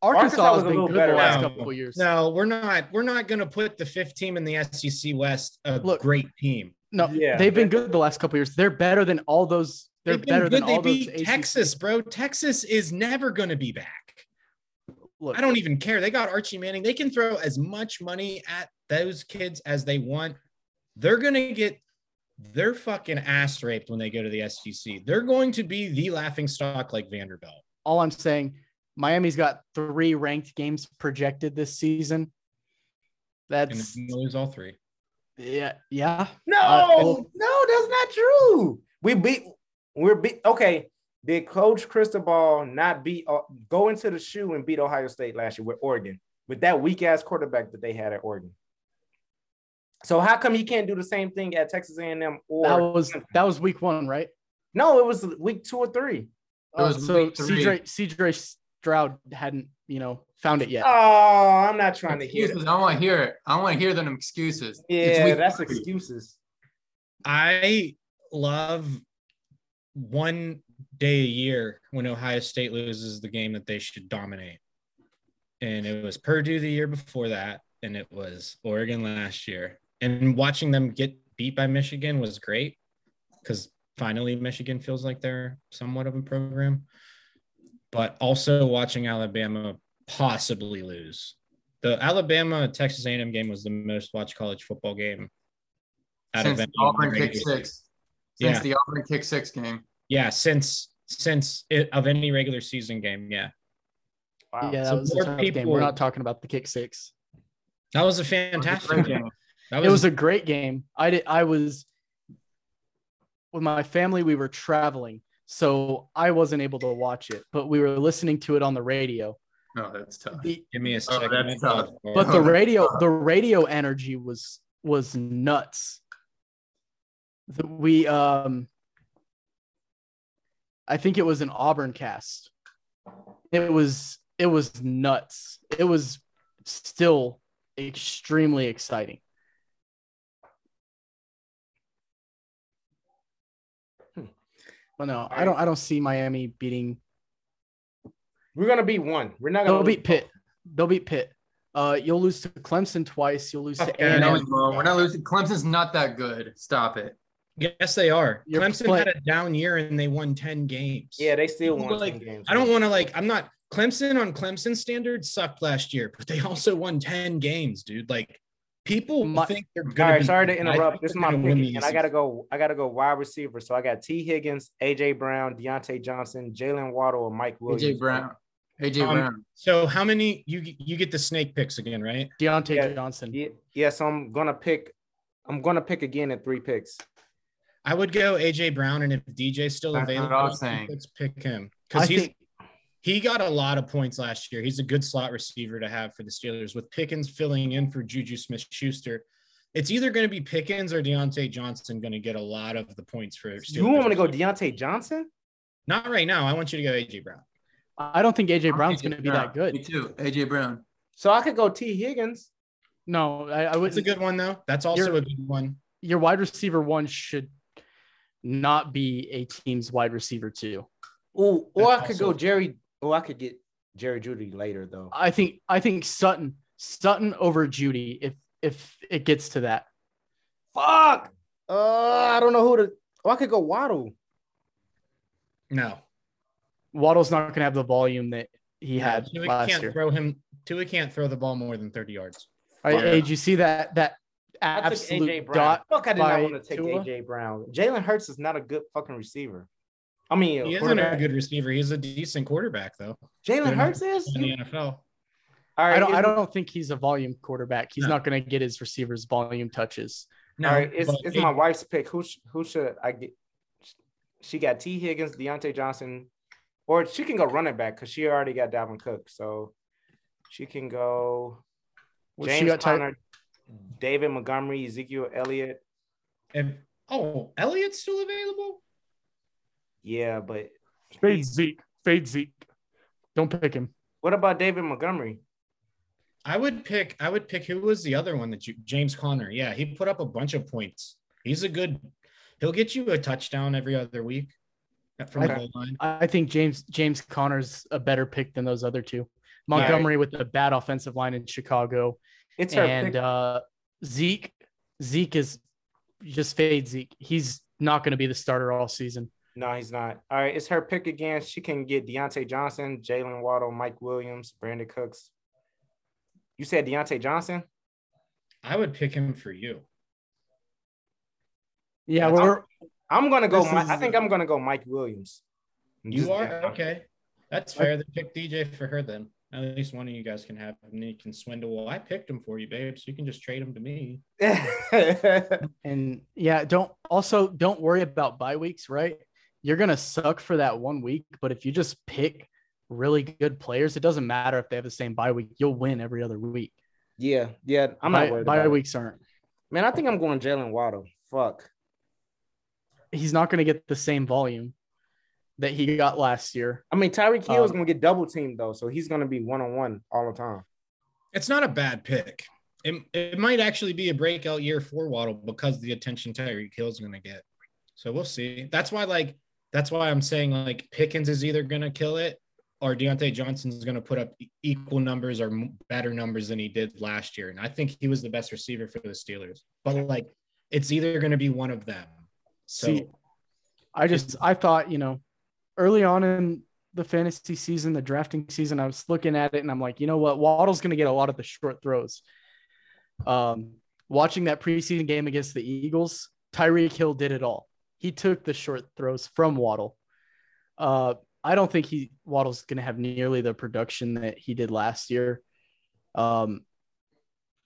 Arkansas, Arkansas was has a been little good the better last at- couple of years. No, we're not. We're not going to put the fifth team in the SEC West a Look, great team. No, Yeah. they've been good the last couple of years. They're better than all those. They're They've been better than. They all those. beat ACC Texas, bro. Texas is never going to be back. Look, I don't even care. They got Archie Manning. They can throw as much money at those kids as they want. They're going to get their fucking ass raped when they go to the SEC. They're going to be the laughing stock like Vanderbilt. all I'm saying, Miami's got three ranked games projected this season. That's they lose all three. yeah, yeah. No, Uh, well- no, that's not true. We beat. We're beat. Okay, did Coach Cristobal not beat? Uh, go into the shoe and beat Ohio State last year with Oregon with that weak ass quarterback that they had at Oregon. So how come he can't do the same thing at Texas A&M or That was that was week one, right? no? It was week two or three. It was Uh, so week three. CJ CJ Stroud hadn't you know found it yet. Oh, I'm not trying to hear. excuses. I want to hear it. I want to hear them excuses. Yeah, that's three. excuses. I love one day a year when Ohio State loses the game that they should dominate. And it was Purdue the year before that, and it was Oregon last year. And watching them get beat by Michigan was great because finally Michigan feels like they're somewhat of a program. But also watching Alabama possibly lose. The Alabama Texas A&M game was the most watched college football game out Since of the any Auburn kick season. six. Since Yeah. the Auburn kick six game. Yeah, since since it, of any regular season game. Yeah, Wow. yeah, that So was a more tough game. We're not talking about the kick six. that was a It was a fantastic game. game. That It was a great game. I did. I was with my family. We were traveling, so I wasn't able to watch it, but we were listening to it on the radio. No, that's tough. The, give me a Oh, that's tough. but the radio, the radio energy was was nuts. The, we um, I think it was an Auburn cast. It was it was nuts. It was still extremely exciting. But no, I don't. I don't see Miami beating. We're gonna beat one. We're not They'll gonna beat Pitt. They'll beat Pitt. Uh, you'll lose to Clemson twice. You'll lose to Okay, A I and know No, M. no, we're not losing. Clemson's not that good. Stop it. yes, they are. You're Clemson play- had a down year and they won ten games. Yeah, they still won Like, 10 games. I don't want to like. I'm not Clemson on Clemson standards sucked last year, but they also won ten games, dude. Like people My- think they're All gonna. be- sorry to interrupt. think This is my gonna pick, and I gotta go. I gotta go wide receiver. So I got T. Higgins, AJ Brown, Diontae Johnson, Jalen Waddle, and Mike Williams. AJ Brown. AJ Um, Brown. So how many you you get the snake picks again, right? Diontae Yeah. Johnson. Yeah, yeah, so I'm gonna pick. I'm gonna pick again at three picks. I would go AJ Brown, and if DJ's still That's available, I was saying. let's pick him because he's think he got a lot of points last year. He's a good slot receiver to have for the Steelers with Pickens filling in for Juju Smith Schuster. It's either going to be Pickens or Diontae Johnson going to get a lot of the points for Steelers. You want me to go Diontae Johnson? Not right now. I want you to go AJ Brown. I don't think AJ Brown's going to be that good. Me too. AJ Brown. So I could go T. Higgins. No, I, I That's a good one though. That's also You're- a good one. Your wide receiver one should not be a team's wide receiver two. Ooh, or I That's could go Jerry. Oh, I could get Jerry Jeudy later though. I think I think Sutton Sutton over Jeudy if if it gets to that. Fuck. Uh, I don't know who to. Oh, I could go Waddle. No, Waddle's not going to have the volume that he had Tua last can't year. throw him. Tua can't throw the ball more than thirty yards. I, Yeah. Did you see that that I took absolute AJ Brown. dot? Fuck, I did by not want to take Tua? AJ Brown. Jalen Hurts is not a good fucking receiver. I mean, He isn't a good receiver. He's a decent quarterback though Jalen They're Hurts is. in the NFL. All right, I don't. I don't think he's a volume quarterback. He's No. not going to get his receivers volume touches. No, All right, it's, it's it- my wife's pick. Who who should I get? She got T Higgins, Diontae Johnson, or she can go running back because she already got Dalvin Cook. So she can go Well, James got Ty- Conner, David Montgomery, Ezekiel Elliott. if, oh, Elliott's still available. Yeah, but Fade he's- Zeke. Fade Zeke. Don't pick him. what about David Montgomery? I would pick. I would pick. Who was the other one that you? James Conner. Yeah, he put up a bunch of points. He's a good. He'll get you a touchdown every other week from the goal line. I think James James Conner's a better pick than those other two. Montgomery with the bad offensive line in Chicago, It's her and pick. uh, Zeke. Zeke is just fade Zeke. He's not going to be the starter all season. No, he's not. All right, it's her pick again. She can get Diontae Johnson, Jalen Waddle, Mike Williams, Brandin Cooks. You said Diontae Johnson? I would pick him for you. Yeah, That's- we're I'm gonna go. This Mi- is- I think I'm gonna go Mike Williams. You Just- are okay. That's fair. They pick DJ for her then. At least one of you guys can have him. and You can swindle. Well, I picked him for you, babe. So you can just trade him to me. and yeah, don't also don't worry about bye weeks, right? You're gonna suck for that one week, but if you just pick really good players, it doesn't matter if they have the same bye week. You'll win every other week. yeah, yeah. I'm bye, not worried bye about it. weeks aren't. Man, I think I'm going Jalen Waddle. Fuck. He's not gonna get the same volume that he got last year. I mean, Tyreek Hill is Um, gonna get double teamed though, so he's gonna be one on one all the time. It's not a bad pick. It, it might actually be a breakout year for Waddle because of the attention Tyreek Hill is going to get. So we'll see. That's why, like, that's why I'm saying like Pickens is either going to kill it or Diontae Johnson's going to put up equal numbers or better numbers than he did last year. And I think he was the best receiver for the Steelers. But like, it's either going to be one of them. So See, I just I thought, you know, early on in the fantasy season, the drafting season, I was looking at it and I'm like, you know what, Waddle's gonna get a lot of the short throws. Um, watching that preseason game against the Eagles, Tyreek Hill did it all. He took the short throws from Waddle. Uh, I don't think he Waddle's gonna have nearly the production that he did last year. Um,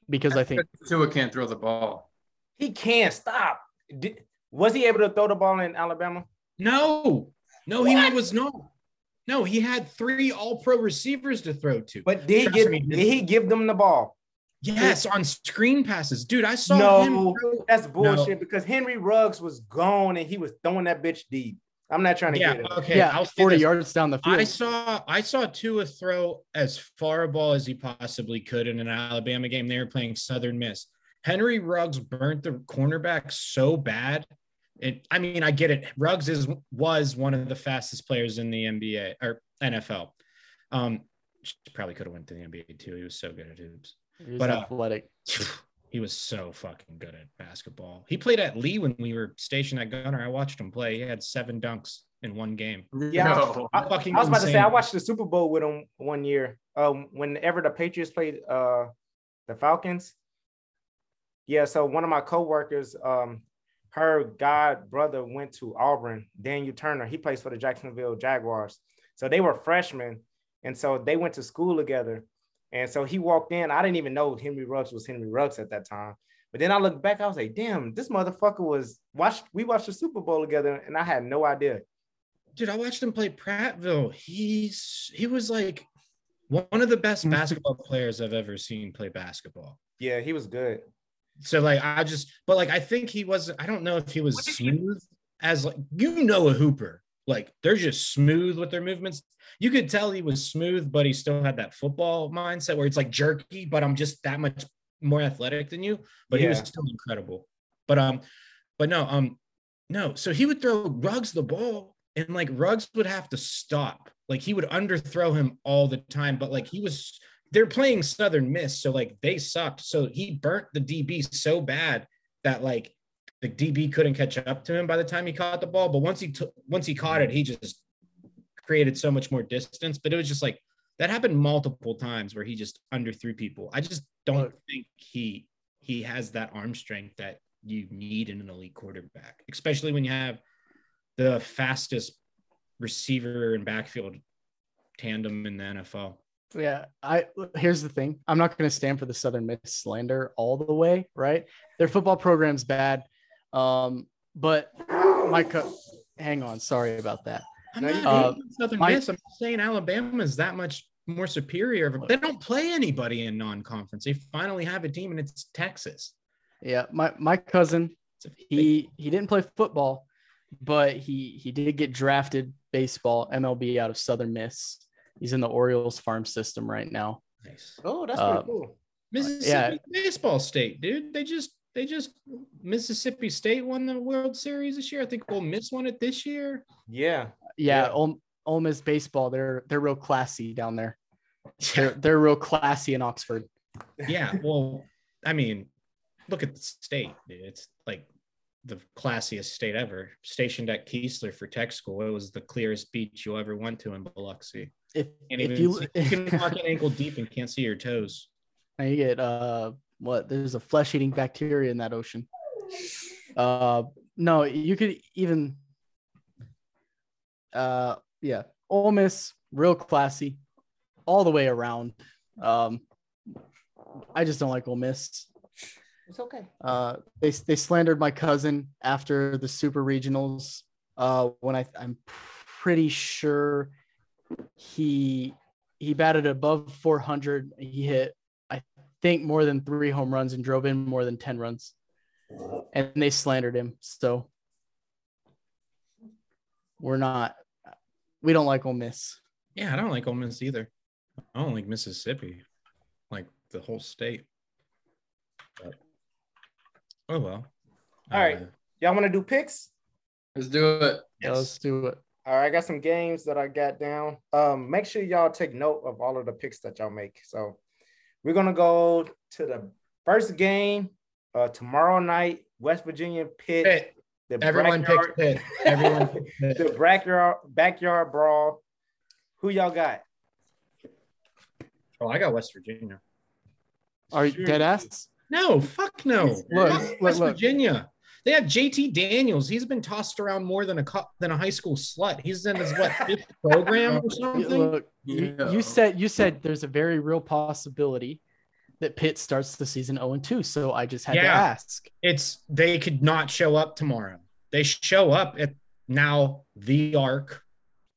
because I think Tua can't throw the ball. He can't stop. Did, was he able to throw the ball in Alabama? no, no, he was not. No, he had three all pro receivers to throw to. But did he give me, did he give them the ball? Yes, on screen passes. Dude, I saw No. him. throw- That's bullshit because Henry Ruggs was gone and he was throwing that bitch deep. I'm not trying to Yeah, get it. okay. yeah, I'll say 40 yards down the field. I saw I saw Tua throw as far a ball as he possibly could in an Alabama game. They were playing Southern Miss. Henry Ruggs burnt the cornerback so bad. It, I mean, I get it. Ruggs is was one of the fastest players in the NBA or NFL. Um, probably could have went to the NBA too. He was so good at hoops. He was but, uh, athletic. He was so fucking good at basketball. He played at Lee when we were stationed at Gunter. I watched him play. He had seven dunks in one game. Yeah, No. I, Fucking I was about to say. I watched the Super Bowl with him one year. Um, whenever the Patriots played uh the Falcons. Yeah, so one of my coworkers, um, her god brother went to Auburn. Daniel Turner, he plays for the Jacksonville Jaguars. So they were freshmen, and so they went to school together. And so he walked in. I didn't even know Henry Ruggs was Henry Ruggs at that time. But then I looked back, I was like, damn, this motherfucker was watched. We watched the Super Bowl together, and I had no idea. dude, I watched him play Prattville. He's he was like one of the best basketball players I've ever seen play basketball. Yeah, he was good. So like I just but like I think he was I don't know if he was smooth as like you know a hooper. Like they're just smooth with their movements. You could tell he was smooth, but he still had that football mindset where it's like jerky, but I'm just that much more athletic than you. But he was still incredible. But um, but no, um, no. So he would throw Ruggs the ball, and like Ruggs would have to stop. Like he would underthrow him all the time. But like he was, they're playing Southern Miss, so like they sucked. So he burnt the DB so bad that like the DB couldn't catch up to him by the time he caught the ball. But once he took, once he caught it, he just created so much more distance. But it was just like that happened multiple times where he just underthrew people. I just don't think he he has that arm strength that you need in an elite quarterback, especially when you have the fastest receiver and backfield tandem in the NFL. Yeah, I here's the thing. I'm not going to stand for the Southern Miss slander all the way, right? Their football program's bad, um, but my co- hang on, sorry about that. I'm not Uh, Southern my- Miss. I'm saying Alabama is that much more superior. They don't play anybody in non-conference. They finally have a team, and it's Texas. Yeah, my my cousin, he he didn't play football, but he he did get drafted baseball MLB out of Southern Miss. He's in the Orioles farm system right now. nice. Oh, that's Uh, pretty cool. Mississippi baseball state, dude. They just they just Mississippi State won the World Series this year. I think Ole Miss won it this year. Yeah. Yeah, Yeah. Ole, Ole Miss baseball, they're they're real classy down there. They're they're real classy in Oxford. yeah. Well, I mean, look at the state. Dude. It's like the classiest state ever. Stationed at Keesler for tech school. It was the clearest beach you'll ever went to in Biloxi. If Can't if you see- you can walk in ankle deep and can't see your toes. and you get uh what there's a flesh eating bacteria in that ocean. Uh no, you could even uh yeah, Ole Miss, real classy, all the way around. Um I just don't like Ole Miss. It's okay. Uh they they slandered my cousin after the super regionals. Uh when I I'm pretty sure he he batted above 400. He hit think more than 3 home runs and drove in more than 10 runs. And they slandered him. So we're not we don't like Ole Miss. Yeah, I don't like Ole Miss either. I don't like Mississippi, like the whole state. But, oh well. All right. Uh, Y'all want to do picks? Let's do it. Yeah, let's do it. All right, I got some games that I got down. Um, make sure y'all take note of all of the picks that y'all make. So we're gonna go to the first game uh tomorrow night, West Virginia Pitt. Pitt. The Everyone picks backyard- Pitt. Everyone picks Pitt. the backyard backyard brawl. Who y'all got? Oh, I got West Virginia. Are you Sure. dead ass? No, fuck no. Look, Fuck look, West look. Virginia. They have JT Daniels. He's been tossed around more than a co- than a high school slut. He's in his what fifth program or something. Look, you, Yeah. you said you said there's a very real possibility that Pitt starts the season 0 and 2. So I just had to Yeah. ask. It's they could not show up tomorrow. They show up at now the arc.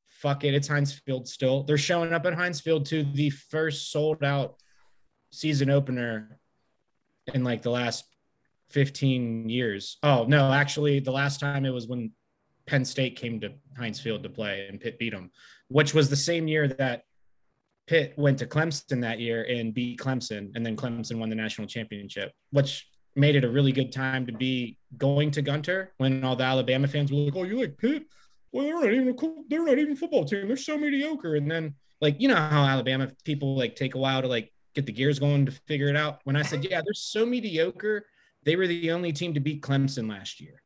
Fuck it, it's Heinz Field still. They're showing up at Heinz Field to the first sold out season opener in like the last 15 years. Oh no, actually, the last time it was when Penn State came to Heinz Field to play and Pitt beat them, which was the same year that Pitt went to Clemson that year and beat Clemson, and then Clemson won the national championship, which made it a really good time to be going to Gunter when all the Alabama fans were like, "Oh, you like Pitt? Well, they're not even a cool, they're not even a football team. They're so mediocre." And then, like, you know how Alabama people like take a while to like get the gears going to figure it out. When I said, "Yeah, they're so mediocre," they were the only team to beat Clemson last year,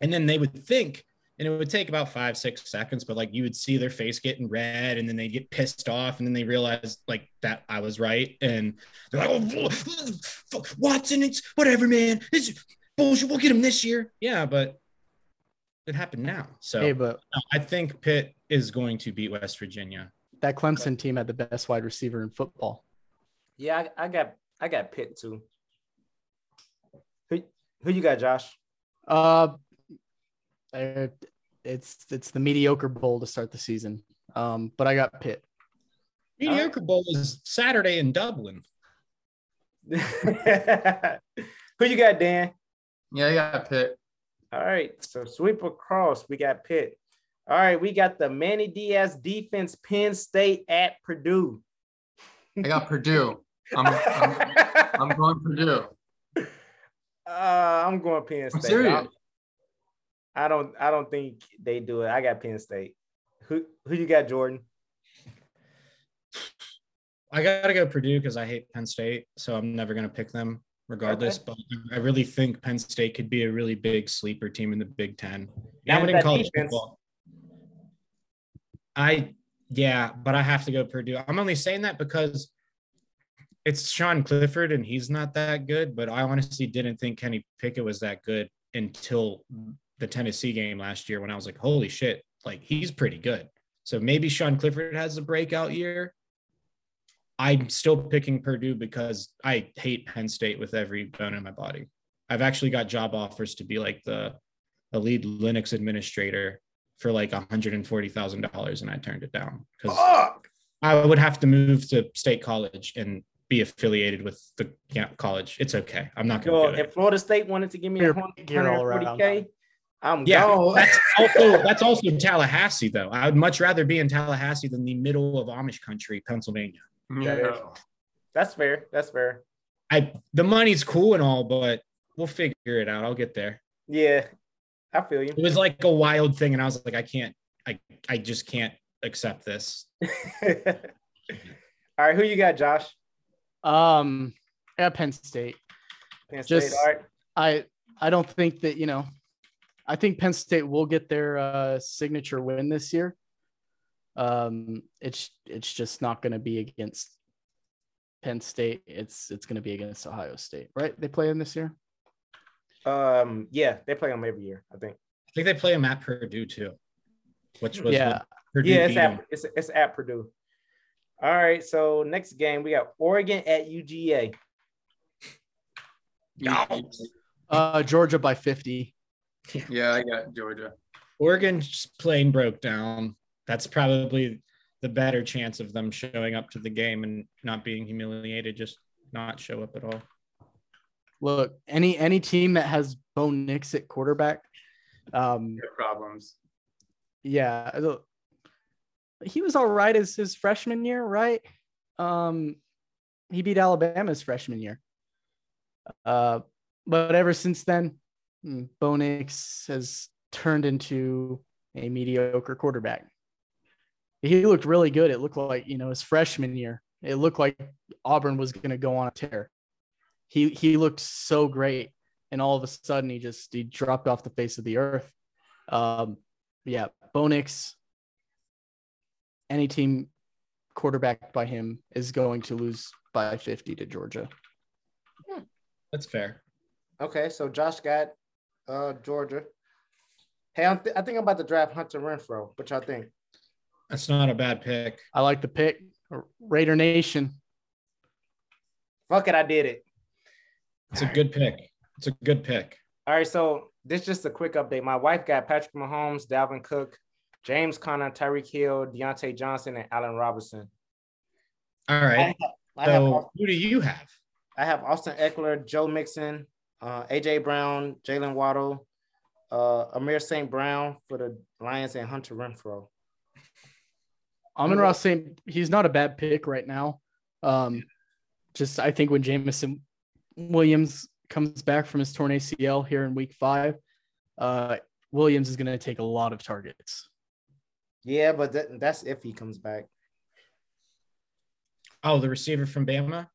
and then they would think. And it would take about five, six seconds, but like you would see their face getting red, and then they get pissed off, and then they realize like that I was right, and they're like, "Oh, oh fuck, Watson, it's whatever, man. It's bullshit. We'll get him this year." Yeah, but it happened now. So Hey, but I think Pitt is going to beat West Virginia. that Clemson team had the best wide receiver in football. Yeah, I, I got I got Pitt too. Who who you got, Josh? Uh, uh, it's it's the mediocre bowl to start the season. Um, but I got Pitt. Mediocre Bowl is Saturday in Dublin. who you got, Dan? Yeah, I got Pitt. All right, so sweep across. We got Pitt. All right, we got the Manny Diaz defense, Penn State at Purdue. I got Purdue. I'm, I'm, I'm going Purdue. Uh, I'm going Penn State. I'm serious. I'm- I don't. I don't think they do it. I got Penn State. Who Who you got, Jordan? I gotta go Purdue because I hate Penn State, so I'm never gonna pick them regardless. But I really think Penn State could be a really big sleeper team in the Big Ten Now with in college defense- football. I yeah, but I have to go Purdue. I'm only saying that because it's Sean Clifford and he's not that good, but I honestly didn't think Kenny Pickett was that good until the Tennessee game last year when I was like, holy shit, like he's pretty good. So maybe Sean Clifford has a breakout year. I'm still picking Purdue because I hate Penn State with every bone in my body. I've actually got job offers to be like the, the lead Linux administrator for like $140,000 and I turned it down because I would have to move to state college and be affiliated with the yeah, college. It's okay. I'm not going to So do it. if Florida State wanted to give me You're- 140 you're all around. 40K, I'm Yeah, gone. that's also that's also Tallahassee though. I would much rather be in Tallahassee than the middle of Amish country, Pennsylvania. Yeah. That's fair. That's fair. I the money's cool and all, but we'll figure it out. I'll get there. Yeah, I feel you. It was like a wild thing, and I was like, I can't, I I just can't accept this. All right, who you got, Josh? Um, at Penn State, Penn State. Just- All right. I I don't think that you know, I think Penn State will get their uh, signature win this year. Um, it's it's just not going to be against Penn State. It's it's going to be against Ohio State, right? They play in this year. Um, yeah, they play them every year, I think. I think they play them at Purdue too, which was Yeah, Purdue Yeah, it's at it's, it's at Purdue. All right, so next game we got Oregon at UGA. uh, Georgia by fifty. Yeah, I got Georgia. Oregon's plane broke down. That's probably the better chance of them showing up to the game and not being humiliated, just not show up at all. Look, any any team that has Bo Nix at quarterback, um, Good problems. yeah, look, he was all right as his freshman year, right? Um, he beat Alabama's freshman year. Uh, but ever since then, hmm, Bo Nix has turned into a mediocre quarterback. He looked really good. It looked like you know his freshman year. It looked like Auburn was going to go on a tear. He he looked so great, and all of a sudden he just he dropped off the face of the earth. Um, yeah, Bo Nix, any team quarterbacked by him is going to lose by 50 to Georgia. That's fair. Okay, so Josh got uh Georgia. Hey, I'm th- I think I'm about to draft Hunter Renfrow. What y'all think? That's not a bad pick. I like the pick. Raider Nation. Fuck it, I did it. It's a good pick. It's a good pick. All right, so this is just a quick update. My wife got Patrick Mahomes, Dalvin Cook, James Conner, Tyreek Hill, Diontae Johnson, and Allen Robinson. All right. I have, So who do you have? I have Austin Ekeler, Joe Mixon, uh, AJ Brown, Jalen Waddle, uh, Amir St. Brown for the Lions, and Hunter Renfrow. Amon Ross St. He's not a bad pick right now. Um, just I think when Jameson Williams comes back from his torn ACL here in week five, uh, Williams is going to take a lot of targets. Yeah, but that, that's if he comes back. Oh, the receiver from Bama.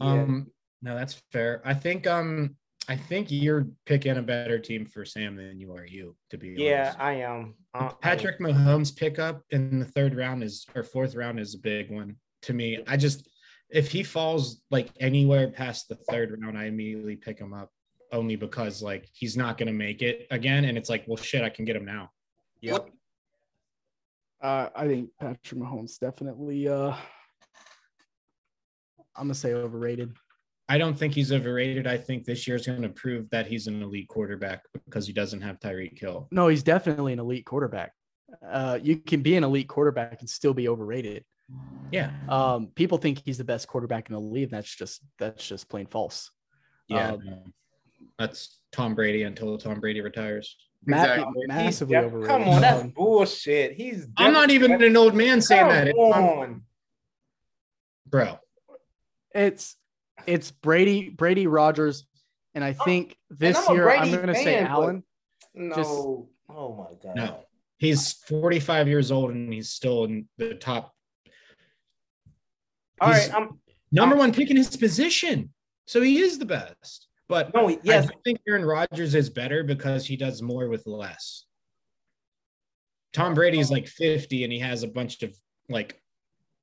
Yeah. Um, no, that's fair. I think um I think you're picking a better team for Sam than you are you, to be yeah, honest. I am. I am. Patrick Mahomes pickup in the third round is or fourth round is a big one to me. I just if he falls like anywhere past the third round, I immediately pick him up only because like he's not gonna make it again. And it's like, well shit, I can get him now. Yep. Uh, I think Patrick Mahomes definitely. Uh, I'm gonna say overrated. I don't think he's overrated. I think this year is gonna prove that he's an elite quarterback because he doesn't have Tyreek Hill. No, he's definitely an elite quarterback. Uh, you can be an elite quarterback and still be overrated. Yeah. Um, people think he's the best quarterback in the league. That's just that's just plain false. Yeah. Um. That's Tom Brady until Tom Brady retires. Ma- Exactly. massively He's- overrated. Come on, that's bullshit. He's. I'm not even an old man saying Come that. It's on- on. bro. it's it's Brady Brady Rodgers, and I think this I'm a year I'm going to say fan, Allen. No. Just- oh my god. No. He's 45 years old and he's still in the top All He's- right. I'm. number one pick in his position. So he is the best. But No. Yes. I do think Aaron Rodgers is better because he does more with less. Tom Brady's like 50 and he has a bunch of like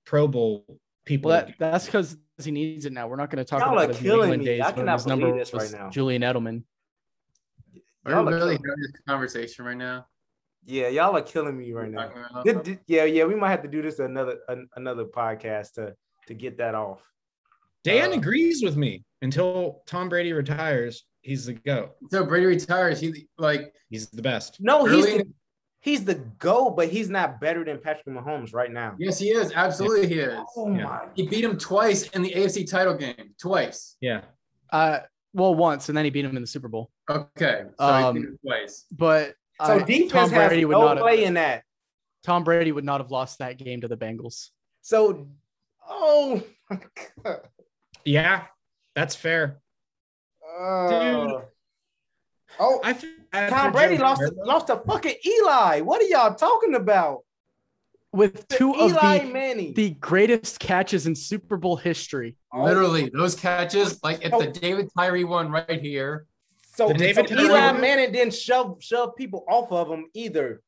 Pro Bowl people. Well, that, that's because he needs it now. We're not going to talk Y'all about are his New killing England me. days I when cannot his number believe this was right now. Julian Edelman. Are Y'all we are really killing- having this conversation right now? yeah, y'all are killing me right now. Did- did- yeah, yeah, we might have to do this another an, another podcast to to get that off. Dan uh, agrees with me until Tom Brady retires. He's the GOAT. So Brady retires. He like He's the best. No, he's the, he's the go, but he's not better than Patrick Mahomes right now. yes, he is. Absolutely, he is. Oh Yeah. my! He beat him twice in the AFC title game. Twice. Yeah. Uh, well, once, and then he beat him in the Super Bowl. Okay. So Um, he beat him twice. But So uh, defense Tom has Brady would no not have, play in that. Tom Brady would not have lost that game to the Bengals. So, oh my god, Yeah, that's fair. Uh, oh, I feel Tom Brady lost Burrow. lost to fucking Eli. What are y'all talking about? With To two of Eli the, Manning. the greatest catches in Super Bowl history. Oh, Literally, those catches, like if Oh. the David Tyree one right here. So, David so Tyree Eli? Manning didn't shove shove people off of him either.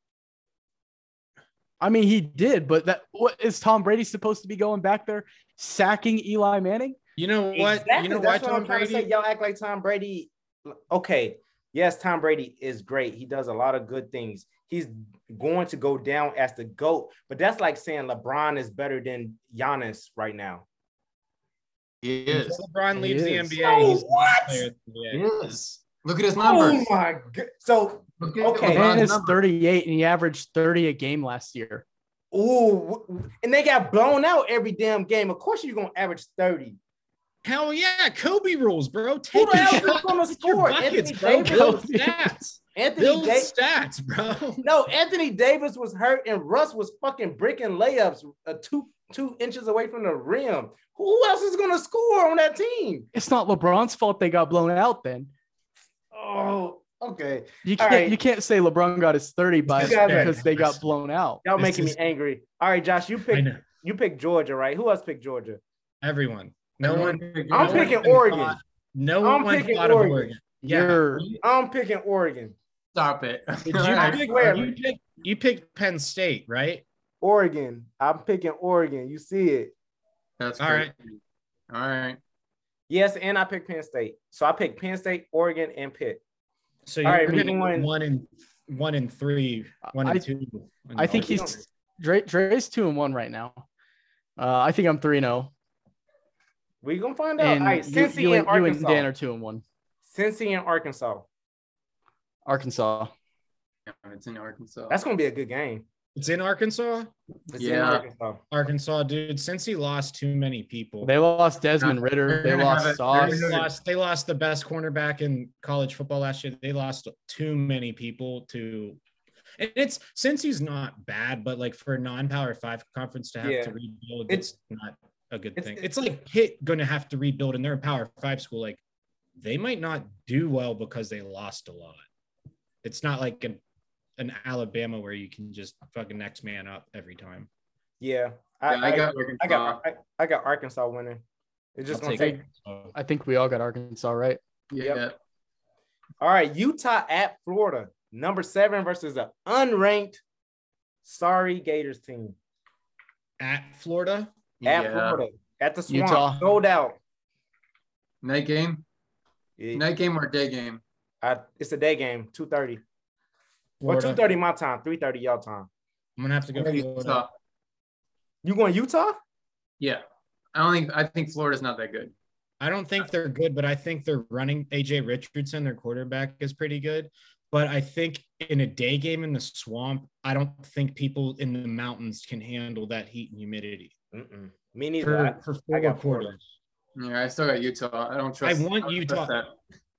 I mean, he did, but that what is Tom Brady supposed to be going back there sacking Eli Manning? You know what? Exactly. You know why That's what Tom I'm trying to say. Y'all act like Tom Brady. Okay, yes, Tom Brady is great. He does a lot of good things. He's going to go down as the GOAT, but that's like saying LeBron is better than Giannis right now. He is. Until LeBron He leaves the. NBA. Oh, he's what? player in the He is. Look at his oh numbers. Oh my god. So, Okay. Man is 38 and he averaged 30 a game last year. ooh, and they got blown out every damn game. Of course, you're gonna average 30. Hell yeah, Kobe rules, bro. Who Take the hell is shot. gonna score? buckets, Anthony bro. Davis? Build stats. Anthony Build Davis. stats, bro. No, Anthony Davis was hurt and Russ was fucking breaking layups uh, two two inches away from the rim. Who else is gonna score on that team? It's not LeBron's fault they got blown out then. Oh, okay. You can't right. you can't say LeBron got his 30 by You guys are- because they got blown out. Y'all This making is- me angry. All right, Josh, you I pick you pick Georgia, right? Who else picked Georgia? Everyone. No one. I'm no picking even Oregon. thought- no I'm one picking thought of Oregon. Oregon. Yeah. You're I'm picking Oregon. Stop it. Did I you pick, swear. you picked you picked Penn State, right? Oregon. I'm picking Oregon. You see it. That's All great. right. All right. Yes, and I picked Penn State. So I picked Penn State, Oregon, and Pitt. So you're right, getting one- one and one and three, one and I- two. I think you he's Dre, Dre's two and one right now. Uh, I think I'm three and zero. We gonna find out. And All right, you, Cincy you and and, you and Dan are two and one. Cincy and Arkansas. Arkansas. Yeah, it's in Arkansas. That's gonna be a good game. it's in Arkansas. It's in Yeah. Arkansas. Arkansas, dude. Cincy lost too many people, They lost Desmond Ridder. They're They gonna lost Sauce. they're They gonna- lost, they lost the best cornerback in college football last year. They lost too many people to. And it's Cincy's not bad, but like for a non-power five conference to have Yeah. to rebuild, It's- it's, not a good it's- thing. It's, like Pitt going to have to rebuild, and they're a power five school. Like they might not do well because they lost a lot. It's not like an an Alabama where you can just fucking next man up every time. Yeah, Yeah, I, I got I Arkansas. got I, I got Arkansas winning. It's just I'll gonna take take. I think we all got Arkansas right. yeah. All right, Utah at Florida, number seven versus the unranked, sorry Gators team at Florida. At Yeah. Florida at the swamp. Utah. Sold out. Night game. It- Night game or day game. I, it's a day game, two thirty. Well, Florida. two thirty my time, three thirty y'all time. I'm gonna have to go. Florida. Utah. You going Utah? Yeah. I don't think I think Florida's not that good. I don't think they're good, but I think they're running AJ Richardson, their quarterback, is pretty good. But I think in a day game in the swamp, I don't think people in the mountains can handle that heat and humidity Mm-mm. Me neither. for, for I got Florida. quarters. Yeah, I still got Utah. I don't trust. I want don't Utah. trust that.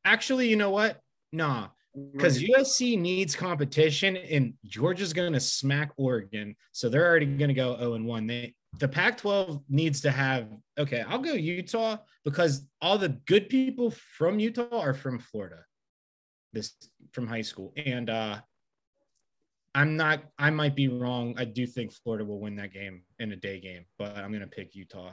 Actually, you know what? Nah, because USC needs competition, and Georgia's going to smack Oregon, so they're already going to go zero and one. They the Pac-12 needs to have. Okay, I'll go Utah because all the good people from Utah are from Florida, this from high school, and uh I'm not. I might be wrong. I do think Florida will win that game in a day game, but I'm going to pick Utah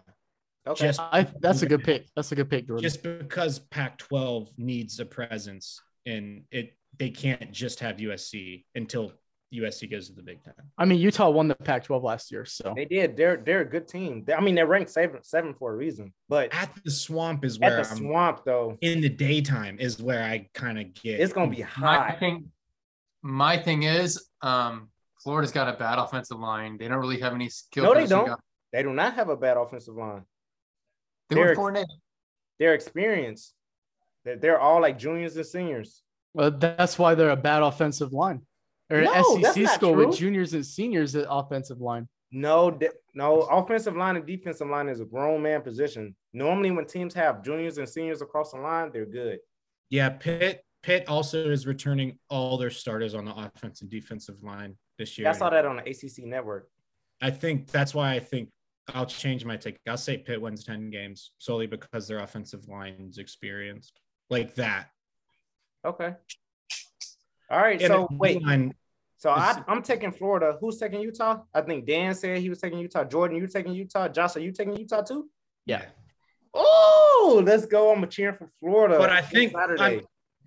Okay. just I that's a good pick. That's a good pick, Jordan. just because Pac-12 needs a presence and it they can't just have USC until USC goes to the Big Ten. I mean, Utah won the Pac-12 last year, so They did. They're they're a good team. They- I mean, they're ranked seven seven for a reason. But At the swamp is where at the I'm swamp though, in the daytime is where I kind of get it's gonna be My hot. thing, my thing is, um, Florida's got a bad offensive line. They don't really have any skill. No, they don't. guys. They do not have a bad offensive line. They they're, four and eight. They're experienced. They're, they're all like juniors and seniors. well, that's why they're a bad offensive line. Or an No, that's SEC not school true. with juniors and seniors at offensive line. No, de- no, offensive line and defensive line is a grown man position. Normally, when teams have juniors and seniors across the line, they're good. Yeah, Pitt Pitt also is returning all their starters on the offense and defensive line this year. I saw that on the ACC network. I think that's why I think I'll change my take. I'll say Pitt wins 10 games solely because their offensive line's experienced. Like that. Okay. All right. And So wait. line- So I, I'm taking Florida. Who's taking Utah? I think Dan said he was taking Utah. Jordan, you taking Utah? Josh, are you taking Utah too? Yeah. Oh, let's go. I'm cheering for Florida. But I think Saturday. I'm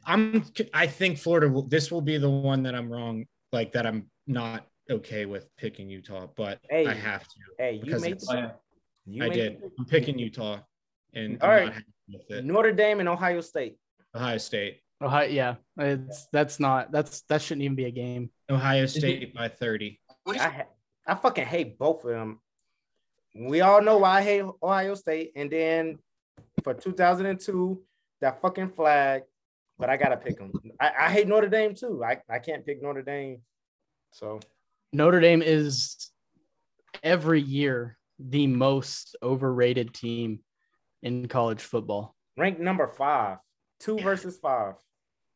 I think Florida this will be the one that I'm wrong, like that I'm not okay with picking Utah, but Hey, I have to. hey, you because made it's- the, you I made did. the- I'm picking Utah and All I'm right. not happy with it. Notre Dame and Ohio State. Ohio State. Ohio, yeah, it's that's not that's that shouldn't even be a game. Ohio State by 30. I I fucking hate both of them. We all know why I hate Ohio State, and then for 2002, that fucking flag. But I gotta pick them. I, I hate Notre Dame too. I, I can't pick Notre Dame. So Notre Dame is every year the most overrated team in college football. ranked number five, two versus five.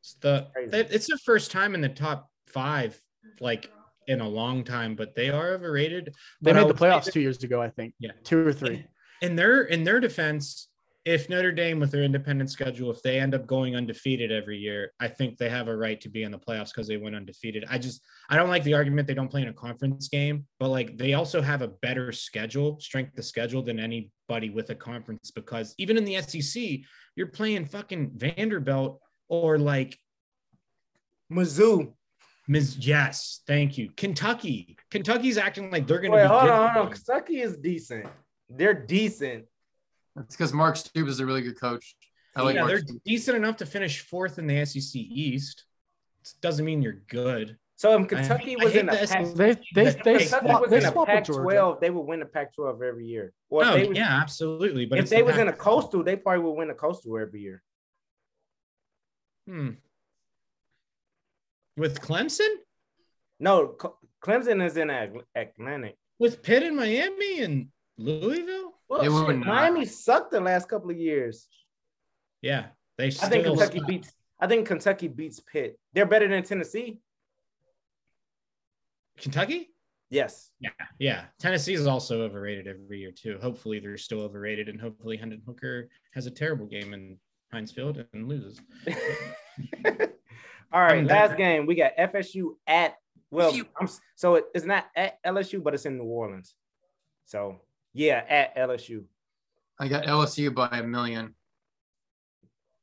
It's the Crazy. it's the first time in the top five, like in a long time, but they are overrated. They But I made the playoffs that- two years ago, I think. Yeah. two or three. in their in their defense, if Notre Dame with their independent schedule, if they end up going undefeated every year, I think they have a right to be in the playoffs because they went undefeated. I just I don't like the argument they don't play in a conference game, but like they also have a better schedule, strength of schedule than anybody with a conference because even in the SEC, you're playing fucking Vanderbilt or like Mizzou. Ms. Yes, thank you. Kentucky. Kentucky's acting like they're gonna Wait, be hold on, hold on. Kentucky is decent. They're decent. It's because Mark Stoops is a really good coach. I like yeah, Mark they're Stoops. decent enough to finish fourth in the SEC East. It doesn't mean you're good. So if Kentucky I was hate in the the Pac, SEC. They they they Kentucky swap, was they in the swap with Georgia. Pac-12, they would win the Pac-12 every year. Or oh, they was, yeah, absolutely. But if they the was in a coastal, they probably would win the coastal every year. Hmm. with Clemson, No, Clemson is in Atlantic. with Pitt and Miami and Louisville. Well, They would shit. Miami sucked the last couple of years. Yeah, they I still. think Kentucky suck. beats. I think Kentucky beats Pitt. They're better than Tennessee. Kentucky. Yes. Yeah, yeah. Tennessee is also overrated every year too. Hopefully, they're still overrated, and hopefully, Hendon Hooker has a terrible game in Heinz Field and loses. All right, I'm last back. game we got FSU at well, I'm so it- it's not at LSU, but it's in New Orleans. So yeah, at LSU. I got LSU by a million.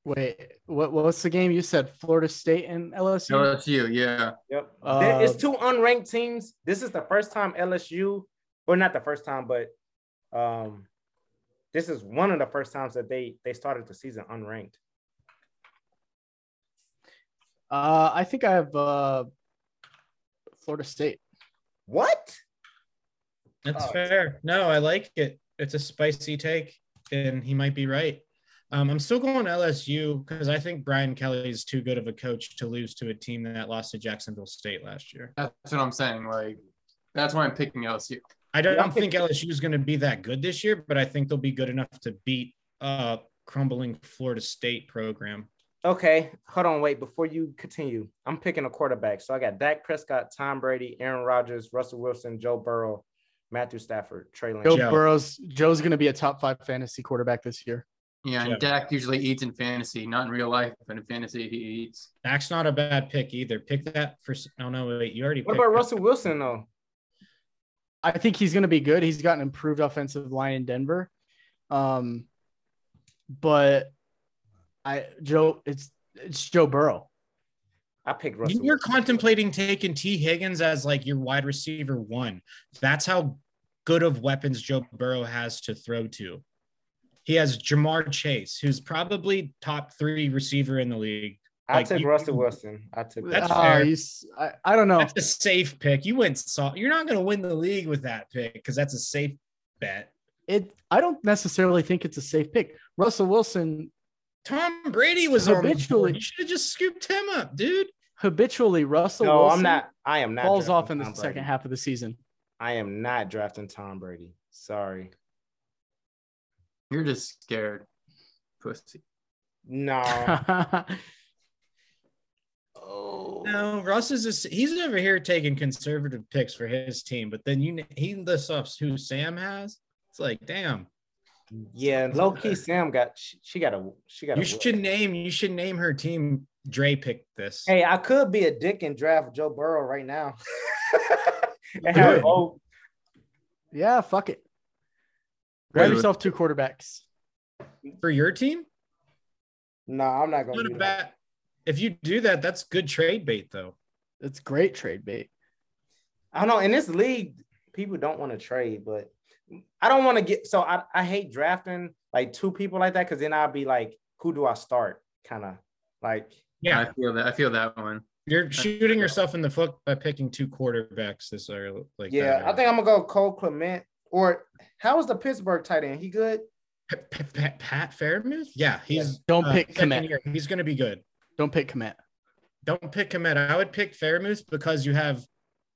Wait, what what's the game you said? Florida State and LSU. LSU, yeah. Yep. Uh, it's two unranked teams. This is the first time LSU, or not the first time, but um, this is one of the first times that they they started the season unranked. Uh, I think I have uh, Florida State. What? That's Oh. fair. No, I like it. It's a spicy take, and he might be right. Um, I'm still going LSU because I think Brian Kelly is too good of a coach to lose to a team that lost to Jacksonville State last year. That's what I'm saying. Like, that's why I'm picking LSU. I don't Yeah, I'm think LSU is going to be that good this year, but I think they'll be good enough to beat a crumbling Florida State program. Okay, hold on, wait. Before you continue, I'm picking a quarterback. So I got Dak Prescott, Tom Brady, Aaron Rodgers, Russell Wilson, Joe Burrow, Matthew Stafford, Trey Lance. Joe Joe. Burrow's Joe's going to be a top five fantasy quarterback this year. Yeah, and Yeah. Dak usually eats in fantasy, not in real life, but in fantasy he eats. Dak's not a bad pick either. Pick that for. Oh no, wait. You already. What picked about that. Russell Wilson though? I think he's going to be good. He's got an improved offensive line in Denver. Um, but I Joe, it's it's Joe Burrow. I picked Russell. You're Wilson. contemplating taking T. Higgins as like your wide receiver one. That's how good of weapons Joe Burrow has to throw to. He has Ja'Marr Chase, who's probably top three receiver in the league. I like, took you- Russell Wilson. I took That's Ah, fair. he's- I, I don't know. That's a safe pick. You went soft. You're not going to win the league with that pick because that's a safe bet. It. I don't necessarily think it's a safe pick. Russell Wilson Tom Brady was on the board. Habitually- You should have just scooped him up, dude. Habitually Russell No, Wilson I'm not. I am not. falls off in the Tom second Brady. half of the season. I am not drafting Tom Brady. Sorry. You're just scared, pussy. No. oh. No, Russ is just, he's over here taking conservative picks for his team, but then you he lists off who Sam has. It's like, damn. Yeah, low key. Sam got. She, she got a. She got. You a should name you should name her team. Dre picked this. Hey, I could be a dick and draft Joe Burrow right now. and have both. yeah, fuck it. Grab yourself two quarterbacks. For your team? No, I'm not gonna do a that. If you do that, that's good trade bait though. It's great trade bait. I don't know. In this league, people don't want to trade, but I don't want to get. So I, I hate drafting like two people like that because then I'll be like, who do I start? Kind of like. Yeah, I feel that. I feel that one. you're shooting yourself in the foot by picking two quarterbacks this early. Like Yeah, that I think I'm gonna go Cole Kmet. Or how was the Pittsburgh tight end? He good? Pat, Pat, Pat, Pat Freiermuth. Yeah, he's Don't uh, pick second Kmet. year. He's going to be good. Don't pick Kmet. Don't pick Kmet. I would pick Freiermuth because you have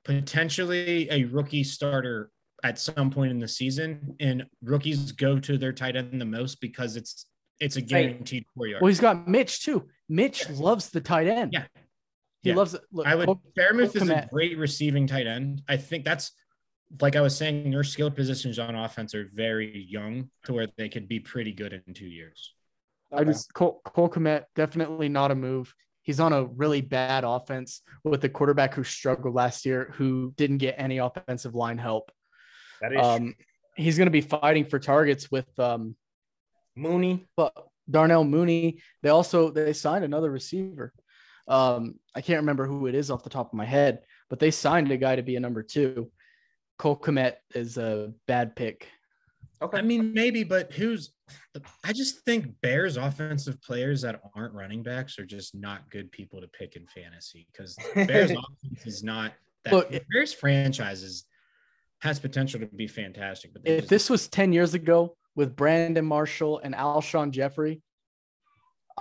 potentially a rookie starter at some point in the season, and rookies go to their tight end the most because it's it's a guaranteed four yard. Well, he's got Mitch too. Mitch loves the tight end. Yeah. He Yeah. loves it. Look, I would Cole- Freiermuth is a Kmet. great receiving tight end. I think that's like I was saying, their skill positions on offense are very young to where they could be pretty good in two years. I just Cole, Cole Kmet definitely not a move. He's on a really bad offense with a quarterback who struggled last year, who didn't get any offensive line help. that is Um, he's going to be fighting for targets with um, Mooney. but Darnell Mooney. They also they signed another receiver. Um, I can't remember who it is off the top of my head, but they signed a guy to be a number two. Cole Kmet is a bad pick. Okay. I mean, maybe, but who's I just think Bears offensive players that aren't running backs are just not good people to pick in fantasy because Bears offense is not that Look, the Bears franchises has potential to be fantastic. But If just- this was 10 years ago with Brandon Marshall and Alshon Jeffery,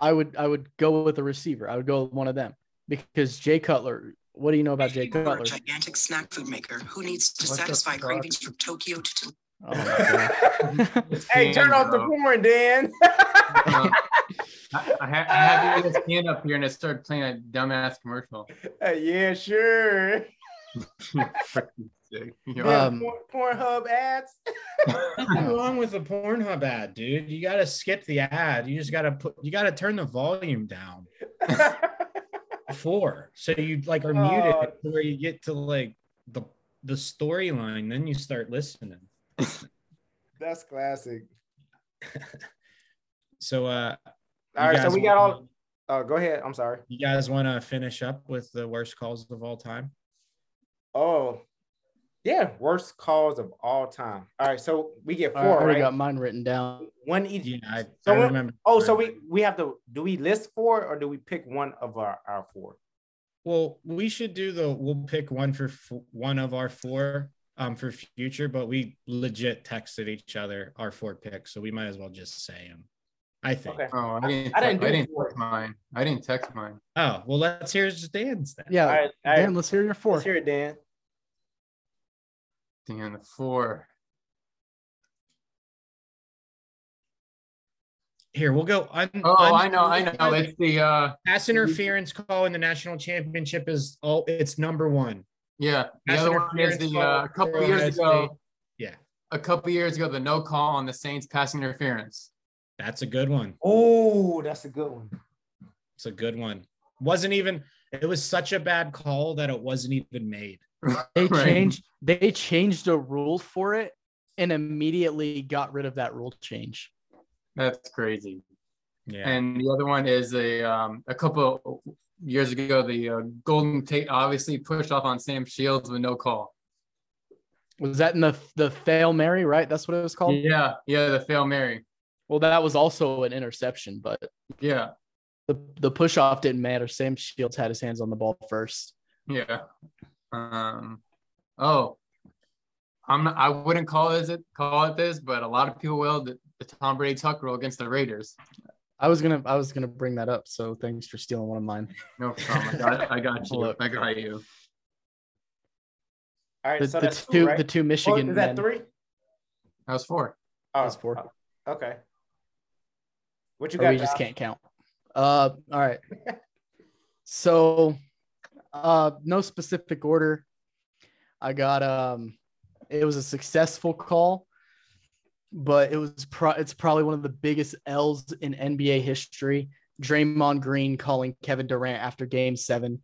I would I would go with a receiver. I would go with one of them because Jay Cutler. What do you know about Jay Cutler? a gigantic snack food maker who needs to What satisfy cravings from Tokyo to Tul- Oh hey, turn off the Bro. porn, Dan. Uh, I, I, ha- I had the ESPN up here and it started playing a dumbass commercial. Hey, yeah, sure. Freaking sick. Yeah. Um, Porn, Pornhub ads. nothing wrong with a Pornhub ad, dude. You got to skip the ad. You just got to put. You got to turn the volume down before, so you like are muted Oh. to where you get to like the the storyline. Then you start listening. That's classic. So, uh, All right, so we got all. Oh, go ahead. I'm sorry. You guys want to finish up with the worst calls of all time? Oh, yeah, worst calls of all time. All right, so we get four. I four, already right? got mine written down. One each. Yeah, I, So I remember. Oh, so we we have to. Do we list four or do we pick one of our our four? Well, we should do the. We'll pick one for f- one of our four um for future, but we legit texted each other our four picks, so we might as well just say them. I think. Okay. Oh, I didn't. I didn't I didn't text mine. I didn't text mine. Oh well, let's hear just Dan's then. Yeah, All right, all right. Dan, let's hear your four. Let's hear it, Dan. Damn, the four. Here we'll go. Un, Oh, un- I know, I know. It's the uh, pass interference call in the national championship is all. it's number one. yeah. The Pass other one is the uh, a couple years ago. State. Yeah. A couple years ago, the no call on the Saints passing interference. That's a good one. Oh, that's a good one. It's a good one. Wasn't even. It was such a bad call that it wasn't even made. They Right. changed. They changed a rule for it and immediately got rid of that rule change. That's crazy. Yeah. And the other one is a um, a couple years ago, the uh, Golden Tate obviously pushed off on Sam Shields with no call. Was that in the the fail Mary, right? That's what it was called. Yeah, yeah, the fail Mary. Well, that was also an interception, but Yeah, the the push off didn't matter. Sam Shields had his hands on the ball first. yeah. Um, oh, I'm not, I wouldn't call it it call it this, but a lot of people will. The, the Tom Brady Tuck rule against the Raiders. I was gonna I was gonna bring that up. So thanks for stealing one of mine. No problem. I got, I got you. Look. I got you. All right, The, so the that's two two, right? the two Oh, Michigan is that men. three? That was four. Oh, That's four. oh, Okay. What you or got? we just can't count. Uh, all right. so, uh, no specific order. I got um, it was a successful call, but it was pro- it's probably one of the biggest L's in NBA history. Draymond Green calling Kevin Durant after Game Seven,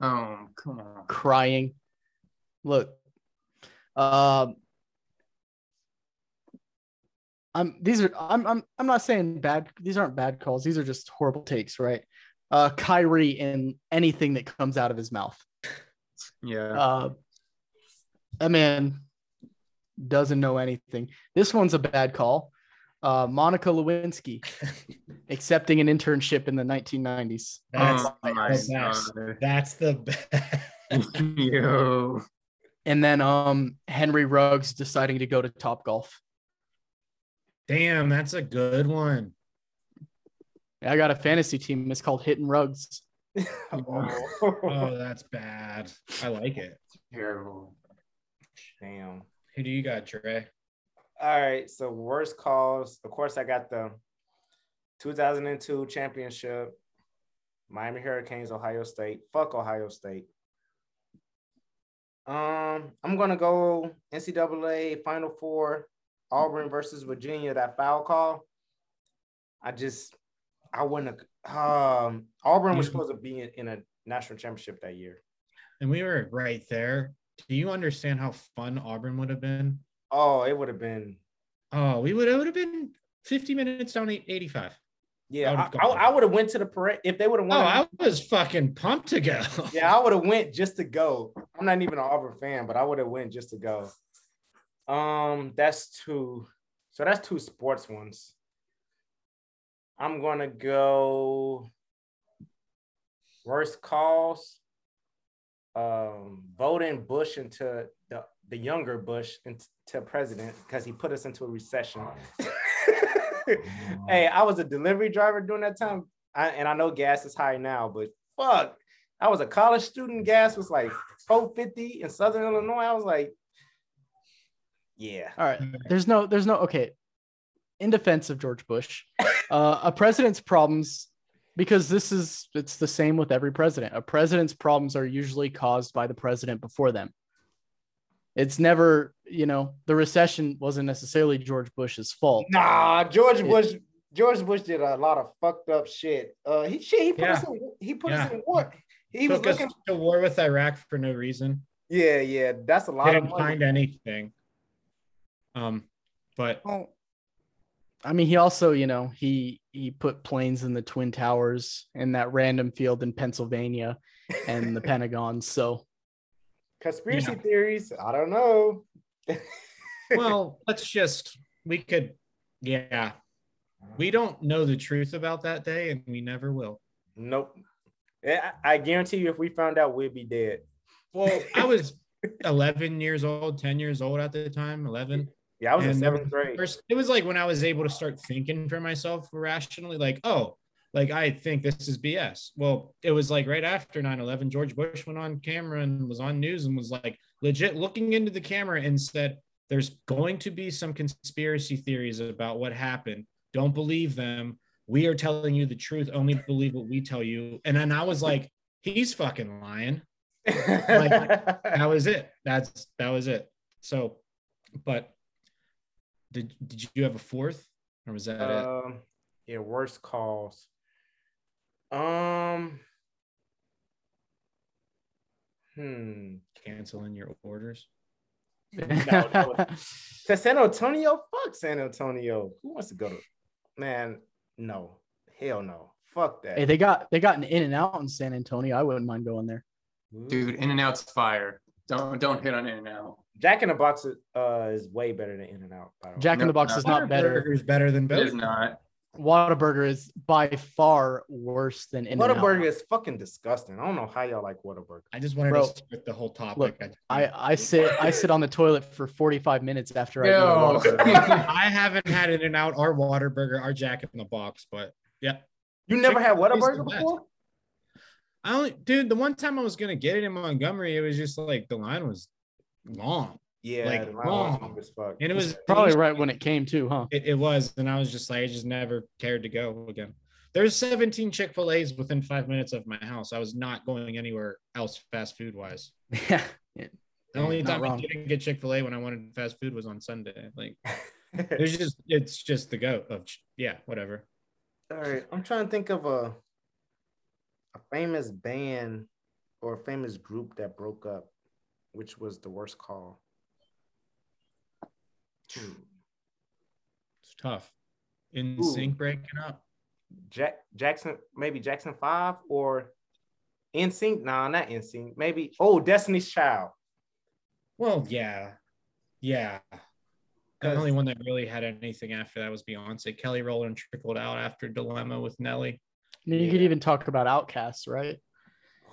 Oh, come on. crying. Look, um, I'm these are I'm I'm I'm not saying bad. These aren't bad calls. These are just horrible takes, right? Uh, Kyrie and anything that comes out of his mouth. Yeah. Uh, that man doesn't know anything. This one's a bad call. Uh, Monica Lewinsky accepting an internship in the 1990s. That's oh the my best. God. That's the best. Yo. And then um, Henry Ruggs deciding to go to Top Golf. Damn, that's a good one. I got a fantasy team. It's called Hitting Rugs. Oh, that's bad. I like it. Terrible. Damn. Who do you got, Dre? All right. So worst calls. Of course, I got the 2002 championship. Miami Hurricanes, Ohio State. Fuck Ohio State. Um, I'm gonna go NCAA Final Four, Auburn versus Virginia. That foul call. I just, I wouldn't have. Um, Auburn was supposed to be in, in a national championship that year. And we were right there. Do you understand how fun Auburn would have been? Oh, it would have been. Oh, we would it would have been 50 minutes down 85. Yeah, I I, would've I, gone. I would have went to the parade if they would have won. Oh. I was fucking pumped to go. Yeah, I would have went just to go. I'm not even an Auburn fan, but I would have went just to go. Um, that's two. So that's two sports ones. I'm gonna go worst calls. Um, voting Bush into the the younger Bush into president because he put us into a recession. hey, I was a delivery driver during that time, I, and I know gas is high now, but fuck, I was a college student. Gas was like 450 in Southern Illinois. I was like, yeah. All right. There's no, there's no, okay. In defense of George Bush, uh, a president's problems, because this is, it's the same with every president. A president's problems are usually caused by the president before them. It's never, you know, the recession wasn't necessarily George Bush's fault. Nah, George Yeah. Bush. George Bush did a lot of fucked up shit. Uh, he shit. He put us in. He put us in war. He was Took us looking. to war with Iraq for no reason. Yeah, yeah. That's a lot of Didn't money. find anything. Um, but Well, I mean, he also, you know, he he put planes in the twin towers in that random field in Pennsylvania and the Pentagon. So Conspiracy Yeah. theories. I don't know. well, let's just we could yeah. We don't know the truth about that day and we never will. Nope. I I guarantee you, if we found out, we'd be dead. Well, I was 11 years old, 10 years old at the time, 11. Yeah, I was in And uh, seventh grade. First, it was like when I was able to start thinking for myself rationally, like, oh, like I think this is BS. Well, it was like right after 9 11, George Bush went on camera and was on news and was like legit looking into the camera and said, there's going to be some conspiracy theories about what happened. Don't believe them. We are telling you the truth. Only believe what we tell you. And then I was like, he's fucking lying. That was it. That's that was it. So, but did did you have a fourth or was that it? um, yeah, worst calls. Um, hmm. Canceling your orders. no. To San Antonio? Fuck San Antonio. Who wants to go to? Man, no. Hell no. Fuck that. Hey, they got they got an In and Out in San Antonio. I wouldn't mind going there. Dude, In and Out's fire. Don't don't hit on In and Out. Jack in the Box is, uh, is way better than In and Out. By the way. Jack in No, the Box no. is not better. Whataburger is better than It both. is not. Whataburger is by far worse than In and Out. Whataburger is fucking disgusting. I don't know how y'all like Whataburger. I just wanted Bro, to start the whole topic. look, just- I I sit I sit on the toilet for 45 minutes after I eat a Yo. Whataburger. I haven't had In and Out or Whataburger or Jack in the Box, but yeah. You never had Chick-fil-A is Whataburger the best. before? I only dude, the one time I was gonna get it in Montgomery, it was just like the line was long. Yeah, Like, the line was wrong. long as fuck. And it was Probably right when it came too, huh? It, it was, and I was just like, I just never cared to go again. There's 17 Chick Fil A's within five minutes of my house. I was not going anywhere else fast food wise. Yeah. The only Not time wrong. I didn't get Chick Fil A when I wanted fast food was on Sunday. Like, there's just it's just the goat of yeah, whatever. All right, I'm trying to think of a a famous band or a famous group that broke up, which was the worst call. It's tough. In Ooh. sync breaking up. Jack Jackson, maybe Jackson Five or NSYNC. Nah, not NSYNC. Maybe oh Destiny's Child. Well, yeah, yeah. The only one that really had anything after that was Beyonce. Kelly Rowland trickled out after Dilemma with Nelly. I mean, you could even talk about Outcasts, right?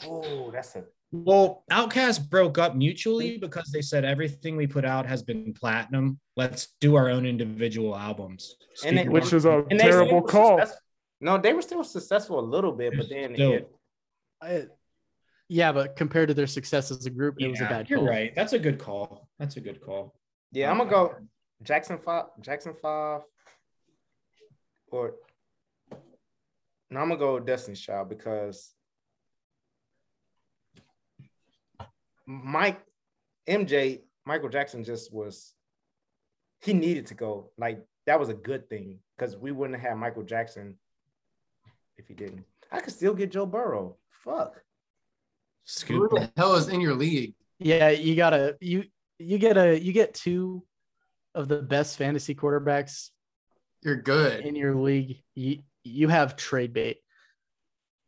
Oh, that's a Well, OutKast broke up mutually because they said everything we put out has been platinum. Let's do our own individual albums. And they- Which one- is a and they still successful. No, they were still successful a little bit, but then Still. it, I, yeah, but compared to their success as a group, it was a bad You're call. right. That's a good call. That's a good call. yeah, I'm gonna go Jackson Five, Jackson Five, or no, I'm gonna go Destiny's Child because Mike MJ Michael Jackson just was he needed to go like that was a good thing because we wouldn't have Michael Jackson if he didn't. I could still get Joe Burrow. Fuck. Who Scoop. the hell is in your league? Yeah, you gotta you you get a you get two of the best fantasy quarterbacks You're good. in your league. You you have trade bait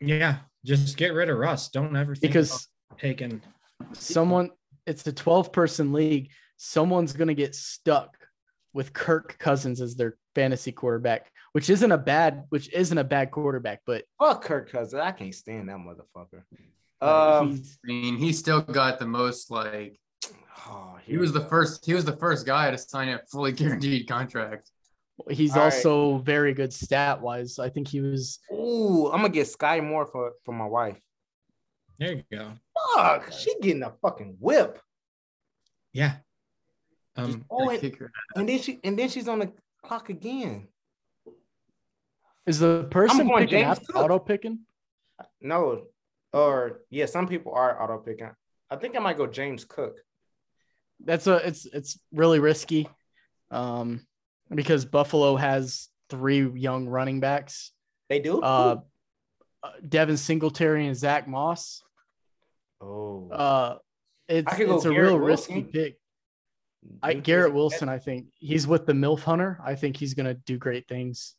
Yeah, just get rid of Russ. Don't ever think because about taking. Someone it's a 12 person league. Someone's gonna get stuck with Kirk Cousins as their fantasy quarterback, which isn't a bad which isn't a bad quarterback, but Fuck Kirk Cousins. I can't stand that motherfucker. Um, he's I mean, he still got the most like oh, he was the first he was the first guy to sign a fully guaranteed contract. he's All right. also very good stat wise. I think he was Ooh, I'm gonna get Skyy Moore for for my wife. There you go. Fuck, she getting a fucking whip. Yeah. Um. Oh, and, and then she and then she's on the clock again. is the person going picking James auto picking? No, or yeah, some people are auto picking. I think I might go James Cook. That's a it's it's really risky. Um because Buffalo has three young running backs. They do. Uh Devin Singletary and Zach Moss. Oh, Uh it's I could go it's a Garrett real risky pick. I, Garrett Wilson, I think he's with the MILF Hunter. I think he's gonna do great things.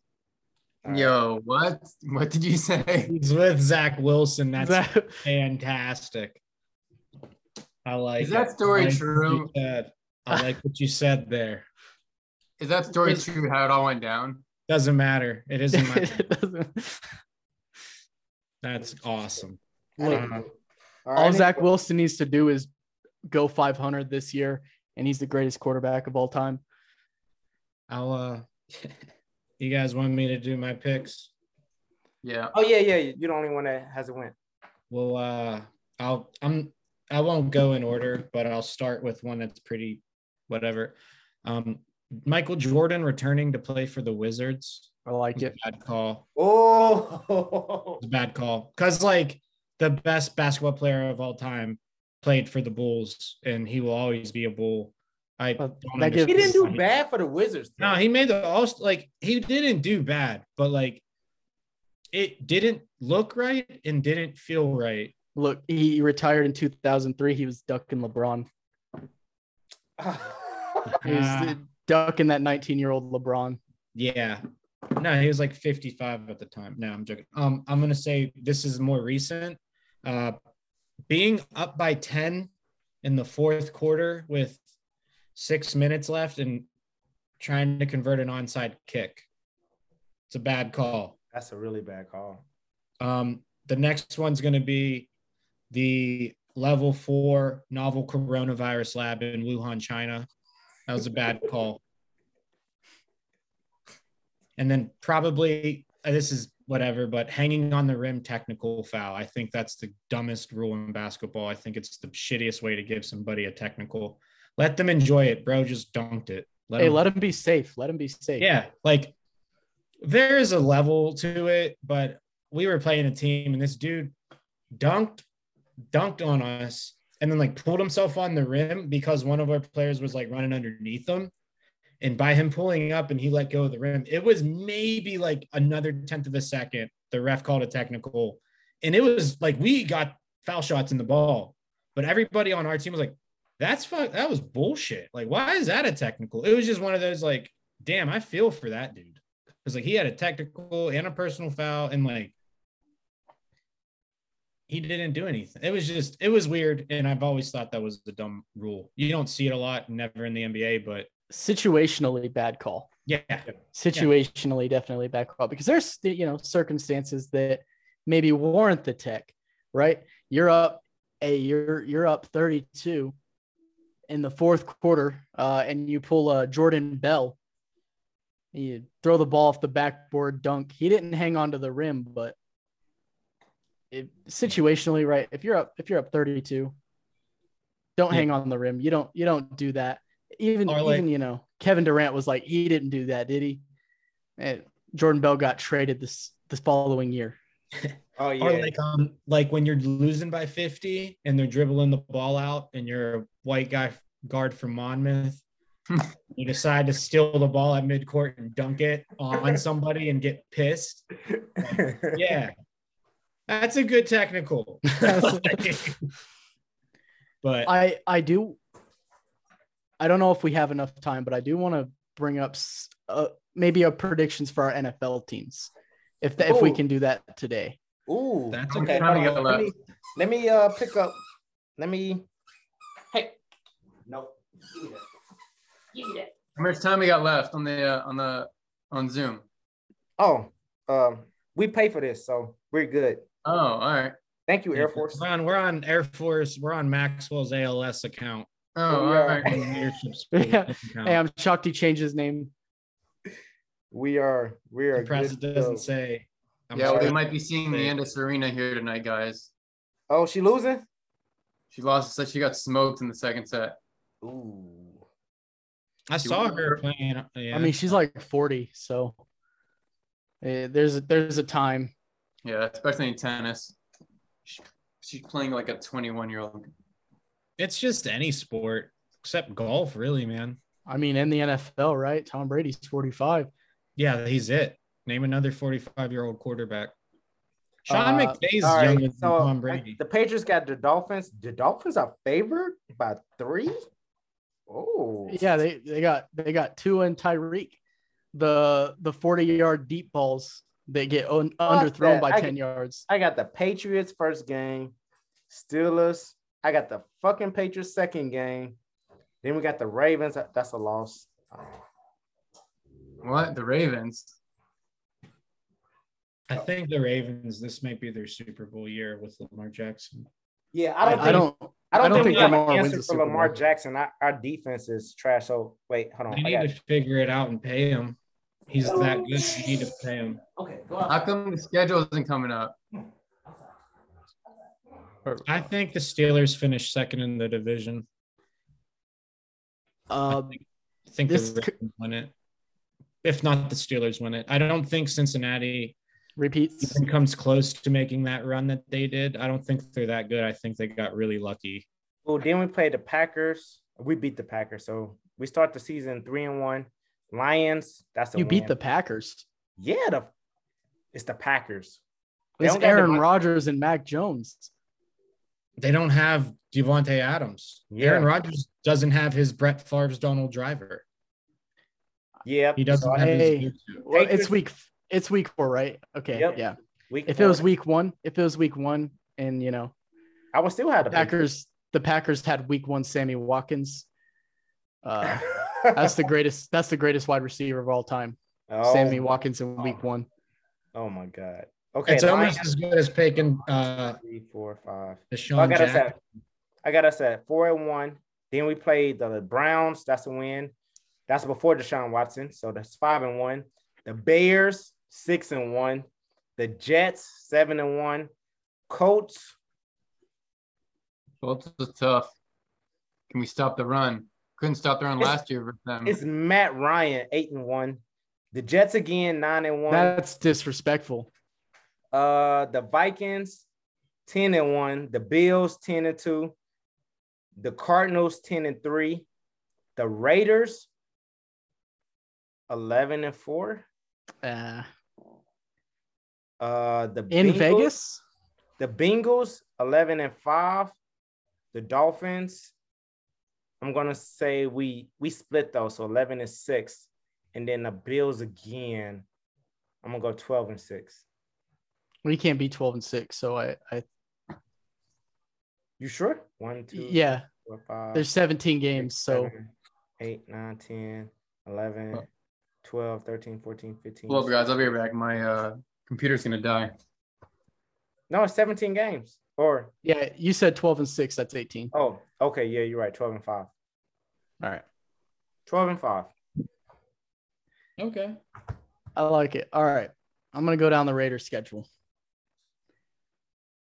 All right. Yo, what? What did you say? He's with Zach Wilson. That's That- fantastic. I like. Is that story I like true? I like what you said there. Is that story It's- true? How it all went down? Doesn't matter. It isn't my. it doesn't- That's awesome. Look, All all right, Zach Wilson needs to do is go 500 this year, and he's the greatest quarterback of all time. I'll. uh You guys want me to do my picks? Yeah. Oh yeah, yeah. You're the only one that has a win. Well, uh, I'll. I'm. I won't go in order, but I'll start with one that's pretty, whatever. Um, Michael Jordan returning to play for the Wizards. I like was a it. Bad call. Oh, It's a bad call because like the best basketball player of all time played for the Bulls, and he will always be a Bull. I But don't that he didn't do bad for the Wizards. No, he made the all like he didn't do bad, but like it didn't look right and didn't feel right. Look, he retired in 2003. He was ducking LeBron. He was Ah. ducking that 19 year old LeBron. Yeah, No, he was like 55 at the time. No, I'm joking. Um, I'm gonna say this is more recent. Uh, being up by 10 in the fourth quarter with six minutes left and trying to convert an onside kick. It's a bad call. That's a really bad call. Um, the next one's going to be the level four novel coronavirus lab in Wuhan, China. That was a bad call. And then probably uh, this is whatever, but hanging on the rim technical foul. I think that's the dumbest rule in basketball. I think it's the shittiest way to give somebody a technical. Let them enjoy it, bro. Just dunked it. Let hey, let him be safe. Let him be safe. Yeah, like there is a level to it, but we were playing a team and this dude dunked, dunked on us, and then like pulled himself on the rim because one of our players was like running underneath him. And by him pulling up and he let go of the rim, it was maybe like another tenth of a second. The ref called a technical. And it was like we got foul shots in the ball, but everybody on our team was like, that's fuck, that was bullshit. Like, why is that a technical? It was just one of those like, damn, I feel for that dude. Because like he had a technical and a personal foul, and like he didn't do anything. It was just it was weird, and I've always thought that was the dumb rule. You don't see it a lot, never in the NBA, but situationally bad call. Yeah, situationally yeah. definitely bad call because there's you know circumstances that maybe warrant the tech, right? You're up, a you're you're up 32 in the fourth quarter, uh, and you pull a Jordan Bell you throw the ball off the backboard, dunk. He didn't hang on to the rim, but it, situationally, right? If you're up, if you're up 32, don't yeah. hang on the rim. You don't, you don't do that. Even, like, even you know, Kevin Durant was like, he didn't do that, did he? And Jordan Bell got traded this this following year. oh yeah. Or like um, like when you're losing by 50 and they're dribbling the ball out, and you're a white guy guard from Monmouth you decide to steal the ball at midcourt and dunk it on somebody and get pissed. yeah. That's a good technical. but I I do I don't know if we have enough time, but I do want to bring up uh, maybe a predictions for our NFL teams. If the, if we can do that today. Ooh, that's okay. Let me, let me uh pick up. Let me. Hey, nope. How much time we got left on the uh, on the on Zoom? Oh, um, we pay for this, so we're good. Oh, all right. Thank you, Air Force. We're on, we're on Air Force. We're on Maxwell's ALS account. Oh, all right. yeah. Hey, I'm shocked he changed his name. We are. We are. The president doesn't say. I'm yeah, well, we might be seeing the end of Serena here tonight, guys. Oh, she losing? She lost. So she got smoked in the second set. Ooh. I saw her playing. Yeah. I mean, she's like 40, so uh, there's a, there's a time. Yeah, especially in tennis. She's playing like a 21 year old. It's just any sport except golf, really, man. I mean, in the NFL, right? Tom Brady's 45. Yeah, he's it. Name another 45 year old quarterback. Sean uh, McVay's right, younger than so Tom Brady. The Patriots got the Dolphins. The Dolphins are favored by three. Oh, yeah, they they got they got two and Tyreek, the the forty yard deep balls they get un, underthrown that. by I ten yards. I got the Patriots first game, Steelers. I got the fucking Patriots second game. Then we got the Ravens. That's a loss. What the Ravens? I think the Ravens. This might be their Super Bowl year with Lamar Jackson. Yeah, I don't. I, think, I don't. I don't, I don't think, think we have an answer for Lamar Jackson. Our, our, defense is trash. So wait, hold on. They need to figure it out and pay him. He's that good. You need to pay him. Okay, go on. How come the schedule isn't coming up? I think the Steelers finished second in the division. Uh, I think, I think this the Ravens win it. If not, the Steelers win it. I don't think Cincinnati repeats even comes close to making that run that they did. I don't think they're that good. I think they got really lucky. Well, then we play the Packers. We beat the Packers, so we start the season three and one. Lions. That's you win. beat the Packers. Yeah, the it's the Packers. It's Aaron Rodgers and Mac Jones. They don't have Davante Adams. Yeah. Aaron Rodgers doesn't have his Brett Favre's Donald Driver. Yep. He doesn't so have Hey. his Well, it's Patriots- week it's week four, right? Okay, Yep. yeah. week If it was week one, if it was week one, and you know I would still have the Packers, the Packers had week one Sammy Watkins. Uh, that's the greatest. That's the greatest wide receiver of all time. oh, Sammy Watkins in week one. Oh my god. Okay. It's Lions, almost as good as picking uh, three, four, five. the So I Sean got us at I got us at four and one. Then we played the Browns. That's a win. That's before Deshaun Watson. So that's five and one. The Bears, six and one. The Jets, seven and one. Colts, Colts is tough. Can we stop the run? Couldn't stop the run It's- last year versus them. it's Matt Ryan, eight and one. The Jets again, nine and one. That's disrespectful. Uh, the Vikings, 10 and 1. The Bills, 10 and 2. The Cardinals, 10 and 3. The Raiders, 11 and 4. Uh, Uh, the in Bengals- Vegas, The Bengals, 11 and 5. The Dolphins, I'm gonna say we we split those, so 11 and 6. And then the Bills again. I'm gonna go 12 and 6. We can't be twelve and six. So I, I You sure? One, two, yeah. four, five. There's 17 games, so seven, 8, 9, 10, 11, Oh. 12, 13, 14, 15. Hold up, guys. I'll be right back. My uh, computer's gonna die. No, it's 17 games. Or, yeah. You said twelve and six. That's 18. oh, okay. Yeah, you're right. 12 and 5. All right. 12 and 5. Okay. I like it. All right. I'm gonna go down the Raiders schedule.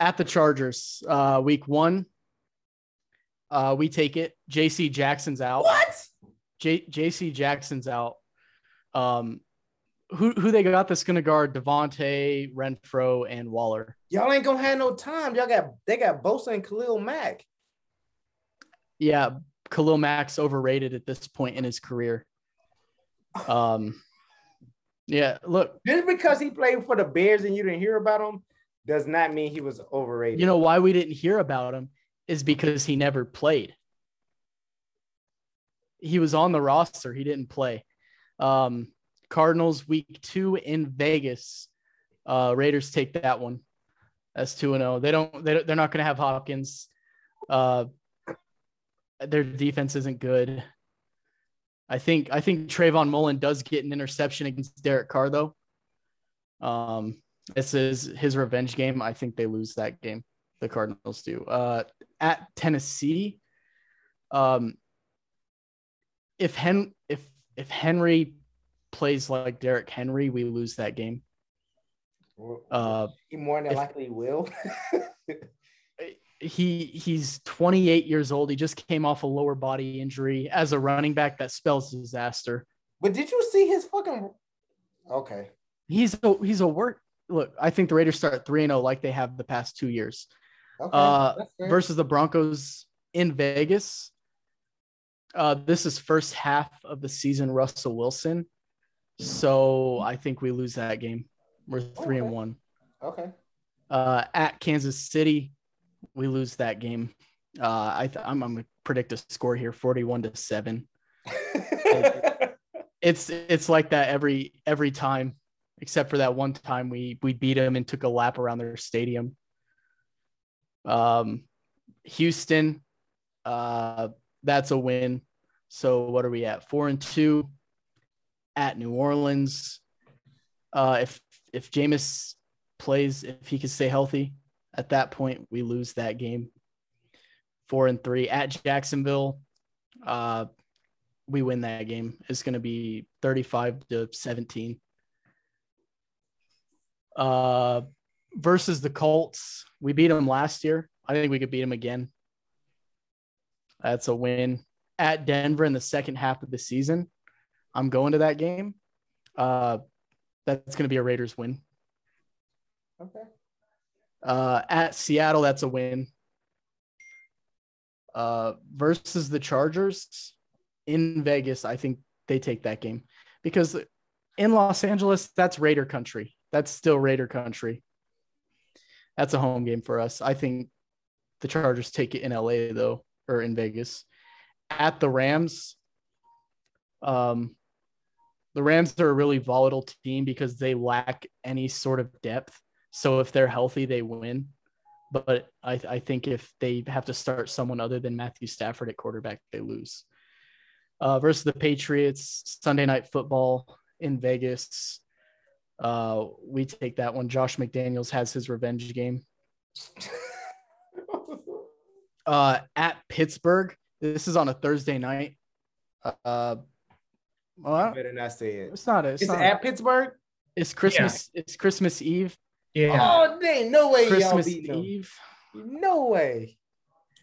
At the Chargers, uh, week one, uh, we take it. JC Jackson's out. What? J- JC Jackson's out. Um, who who they got that's gonna guard Davante, Renfrow, and Waller? Y'all ain't gonna have no time. Y'all got they got Bosa and Khalil Mack. Yeah, Khalil Mack's overrated at this point in his career. Um, yeah, look, Just because he played for the Bears and you didn't hear about him does not mean he was overrated. you know why we didn't hear about him is because he never played. He was on the roster, he didn't play. Um, Cardinals week two in Vegas. Uh, Raiders take that one. That's two and zero. They don't. They, they're not going to have Hopkins. Uh, their defense isn't good. I think. I think Trayvon Mullen does get an interception against Derek Carr though. Um, this is his revenge game. I think they lose that game. The Cardinals do. Uh, at Tennessee, um, if Hen if if Henry plays like Derrick Henry, we lose that game. Uh, he more than if- likely will. he he's 28 years old. He just came off a lower body injury as a running back. That spells disaster. but did you see his fucking okay? He's a he's a work. Look, I think the Raiders start three and zero like they have the past two years. Okay. Uh, versus the Broncos in Vegas. Uh, this is first half of the season. Russell Wilson, so I think we lose that game. We're three and one. okay. Uh, at Kansas City, we lose that game. Uh, I th- I'm, I'm gonna predict a score here, forty-one to seven. It's it's like that every every time, except for that one time we we beat them and took a lap around their stadium. Um, Houston, uh, that's a win. So what are we at? Four and two. At New Orleans, uh, if if Jameis plays, if he can stay healthy, at that point we lose that game. Four and three at Jacksonville. Uh, we win that game. It's going to be 35 to 17. Uh, versus the Colts, we beat them last year. I think we could beat them again. That's a win at Denver in the second half of the season. I'm going to that game. Uh, that's going to be a Raiders win. okay. Uh, at Seattle, that's a win. Uh, versus the Chargers in Vegas, I think they take that game because in Los Angeles, that's Raider country. That's still Raider country. That's a home game for us. I think the Chargers take it in LA though, or in Vegas. At the Rams, um, the Rams are a really volatile team because they lack any sort of depth. So if they're healthy, they win. But I, I think if they have to start someone other than Matthew Stafford at quarterback, they lose. Uh, versus the Patriots, Sunday night football in Vegas. Uh, we take that one. Josh McDaniels has his revenge game. Uh, at Pittsburgh, this is on a Thursday night. Uh, well, Better not say it. it's not. It's Is it not. at Pittsburgh? It's Christmas. It's Christmas Eve. Yeah. Oh, dang, no way, y'all Christmas beat them. Eve. No way.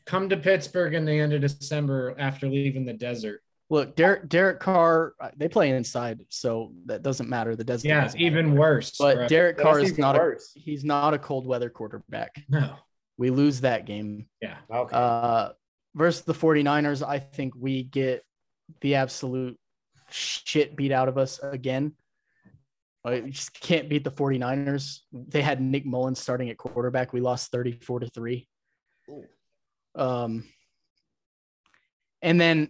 Come to Pittsburgh in the end of December after leaving the desert. Look, Derek Derek Carr. uh, They play inside, so that doesn't matter. The desert. Yeah, doesn't even matter. worse. But bro. Derek Carr That's is even not a. He's not a cold weather quarterback. no. We lose that game. Yeah. Okay. Uh, versus the 49ers, I think we get the absolute shit beat out of us again. Uh, We just can't beat the 49ers. They had Nick Mullens starting at quarterback. We lost 34 to 3. Um, and then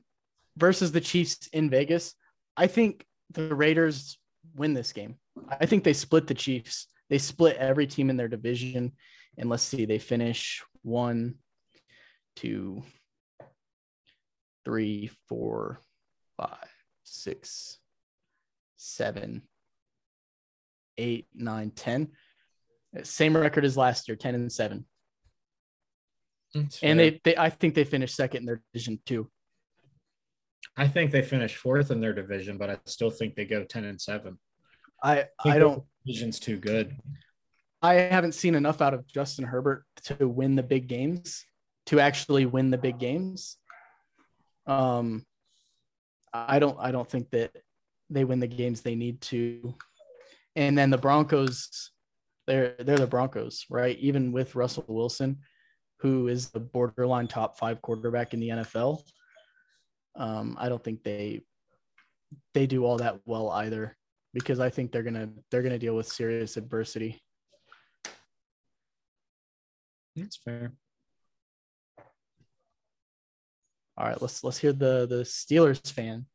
versus the Chiefs in Vegas, I think the Raiders win this game. I think they split the Chiefs. They split every team in their division. And let's see, they finish one, two, three, four, five, six, seven, eight, nine, ten. Same record as last year, 10 and 7. That's And fair. they, they I think they finished second in their division too. I think they finished fourth in their division, but I still think they go 10 and 7. I think I don't Division's too good. I haven't seen enough out of Justin Herbert to win the big games, to actually win the big games. Um, I don't I don't think that they win the games they need to. And then the Broncos, they're they're the Broncos, right? Even with Russell Wilson, who is the borderline top five quarterback in the NFL. Um, I don't think they they do all that well either because I think they're gonna they're gonna deal with serious adversity. That's fair. All right, let's let's hear the the Steelers fan.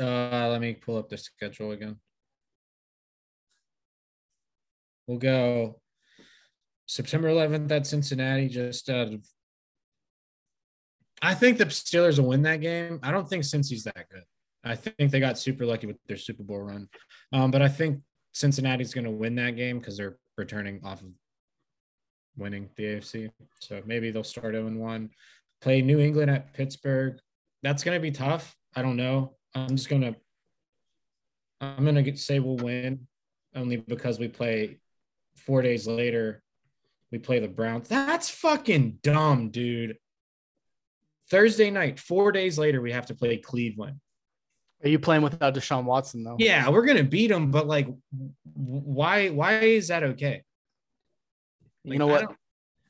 Uh, let me pull up the schedule again. We'll go September 11th at Cincinnati. Just out of, I think the Steelers will win that game. I don't think Cincy's that good. I think they got super lucky with their Super Bowl run, um, but I think Cincinnati's going to win that game because they're returning off of winning the AFC. So maybe they'll start 0 1. Play New England at Pittsburgh. That's going to be tough. I don't know. I'm just gonna I'm gonna say we'll win only because we play four days later. We play the Browns. That's fucking dumb, dude. Thursday night, four days later, we have to play Cleveland. Are you playing without Deshaun Watson though? Yeah, we're gonna beat them, but like, why? Why is that okay? You know what?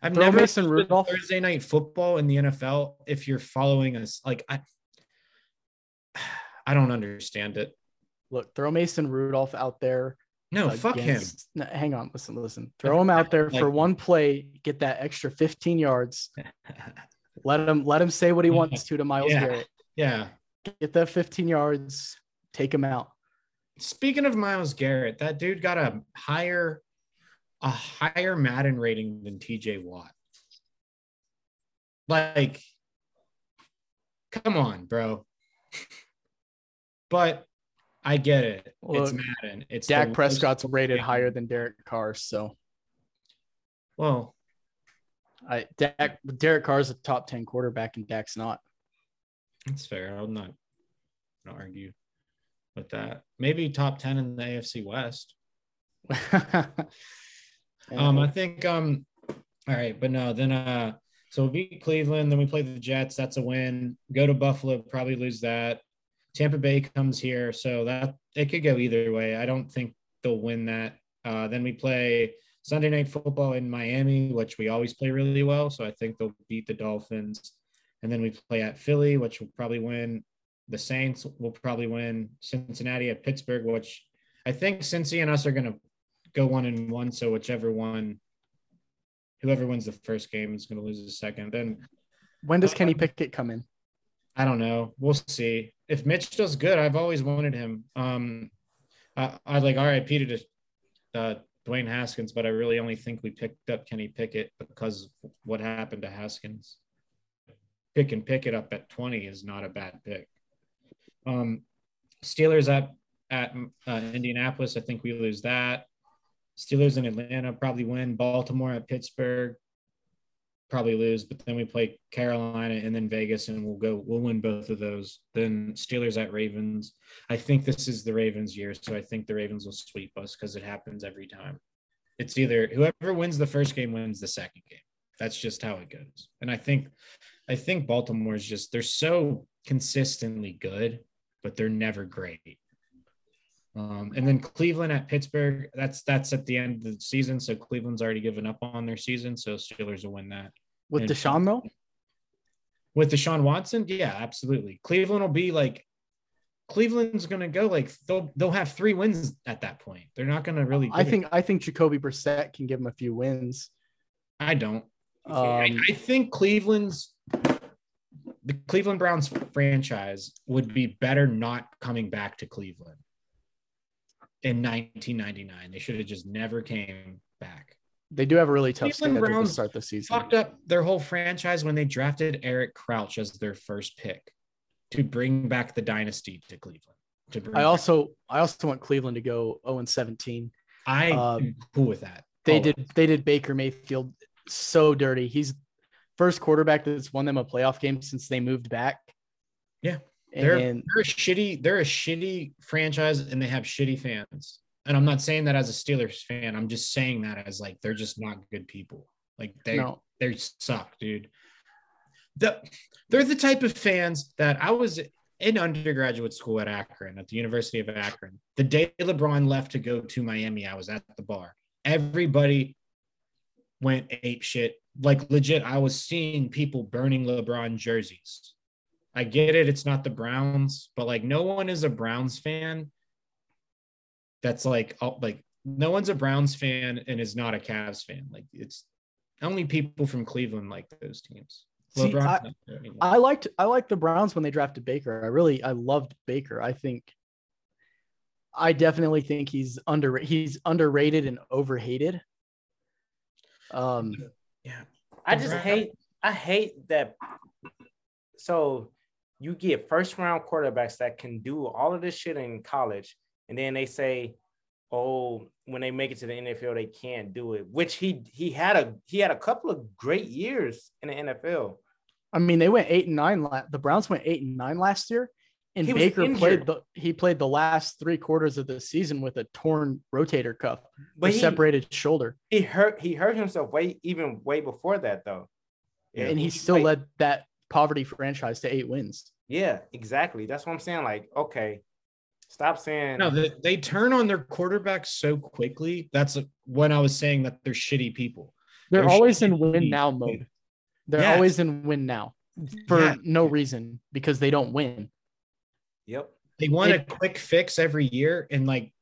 I've Throw never Mason Rudolph. Thursday night football in the NFL. If you're following us, like I, I don't understand it. Look, throw Mason Rudolph out there. No, fuck him. No, hang on, listen, listen. Throw him out there for one play, get that extra 15 yards. Let him let him say what he wants to to Myles Yeah. Garrett. yeah. Get that 15 yards, take him out. Speaking of Myles Garrett, that dude got a higher a higher Madden rating than TJ Watt. Like come on, bro. But I get it. it's Madden. It's Dak Prescott's rated higher than Derek Carr, so Well, I Dak Derek Carr is a top 10 quarterback and Dak's not. that's fair. I'm not gonna argue with that. Maybe top 10 in the AFC West. Um, I think um all right, but no, then uh so we beat Cleveland, then we play the Jets, that's a win. Go to Buffalo, probably lose that. Tampa Bay comes here, so that it could go either way. I don't think they'll win that. Uh then we play Sunday night football in Miami, which we always play really well, so I think they'll beat the Dolphins. And then we play at Philly, which will probably win. The Saints will probably win. Cincinnati at Pittsburgh, which I think Cincy and us are gonna go one and one. So whichever one, whoever wins the first game is going to lose the second. Then when does Kenny Pickett come in? I don't know. We'll see. If Mitch does good, I've always wanted him. Um, I, I like RIP to uh, Dwayne Haskins, but I really only think we picked up Kenny Pickett because what happened to Haskins. Picking Pickett up at 20 is not a bad pick. Um, Steelers at at uh, Indianapolis, I think we lose that. Steelers in Atlanta probably win. Baltimore at Pittsburgh probably lose, but then we play Carolina and then Vegas, and we'll go. We'll win both of those. Then Steelers at Ravens. I think this is the Ravens' year, so I think the Ravens will sweep us because it happens every time. It's either whoever wins the first game wins the second game. That's just how it goes. And I think, I think Baltimore is just they're so consistently good, but they're never great. Um, and then Cleveland at Pittsburgh. That's that's at the end of the season. So Cleveland's already given up on their season. So Steelers will win that. With And- Deshaun though, With Deshaun Watson, yeah, absolutely. Cleveland will be like Cleveland's gonna go like they'll they'll have three wins at that point. They're not gonna really. I give it- think I think Jacoby Brissett can give them a few wins. I don't. I, Um, I think Cleveland's the Cleveland Browns franchise would be better not coming back to Cleveland in 1999. They should have just never came back. They do have a really tough Cleveland schedule to start the season. Fucked up their whole franchise when they drafted Eric Crouch as their first pick to bring back the dynasty to Cleveland. To bring I back- also I also want Cleveland to go 0 and 17. I um, cool with that. They Oh, did they did Baker Mayfield so dirty. He's first quarterback that's won them a playoff game since they moved back. Yeah, they're And they're a shitty they're a shitty franchise and they have shitty fans and i'm not saying that as a steelers fan i'm just saying that as like they're just not good people. Like they no, they suck dude. The, they're the type of fans that i was in undergraduate school at akron at the university of akron. The day lebron left to go to miami i was at the bar. Everybody went ape shit. Like legit i was seeing people burning lebron jerseys. I get it. It's not the Browns, but like no one is a Browns fan. That's like, like no one's a Browns fan and is not a Cavs fan. Like it's only people from Cleveland like those teams. See, LeBron's I- not there anymore. I liked I liked the Browns when they drafted Baker. I really I loved Baker. I think I definitely think he's under he's underrated and overhated. Um yeah, I just hate I hate that. So you get first round quarterbacks that can do all of this shit in college, and then they say, "Oh, when they make it to the NFL, they can't do it." Which he he had a he had a couple of great years in the NFL. I mean they went 8 and 9 la- the Browns went 8 and 9 last year and He Baker played the he played the last 3 quarters of the season with a torn rotator cuff, But a he, separated shoulder. he hurt he hurt himself way even way before that though. and he still played- led that poverty franchise to 8 wins. Yeah, exactly. That's what I'm saying. Like, okay, stop saying. no, they, they turn on their quarterbacks so quickly. That's when I was saying that they're shitty people. They're They're always in shitty. win now mode. They're Yes. always in win now for Yeah. no reason because they don't win. Yep. They want It- a quick fix every year. And like,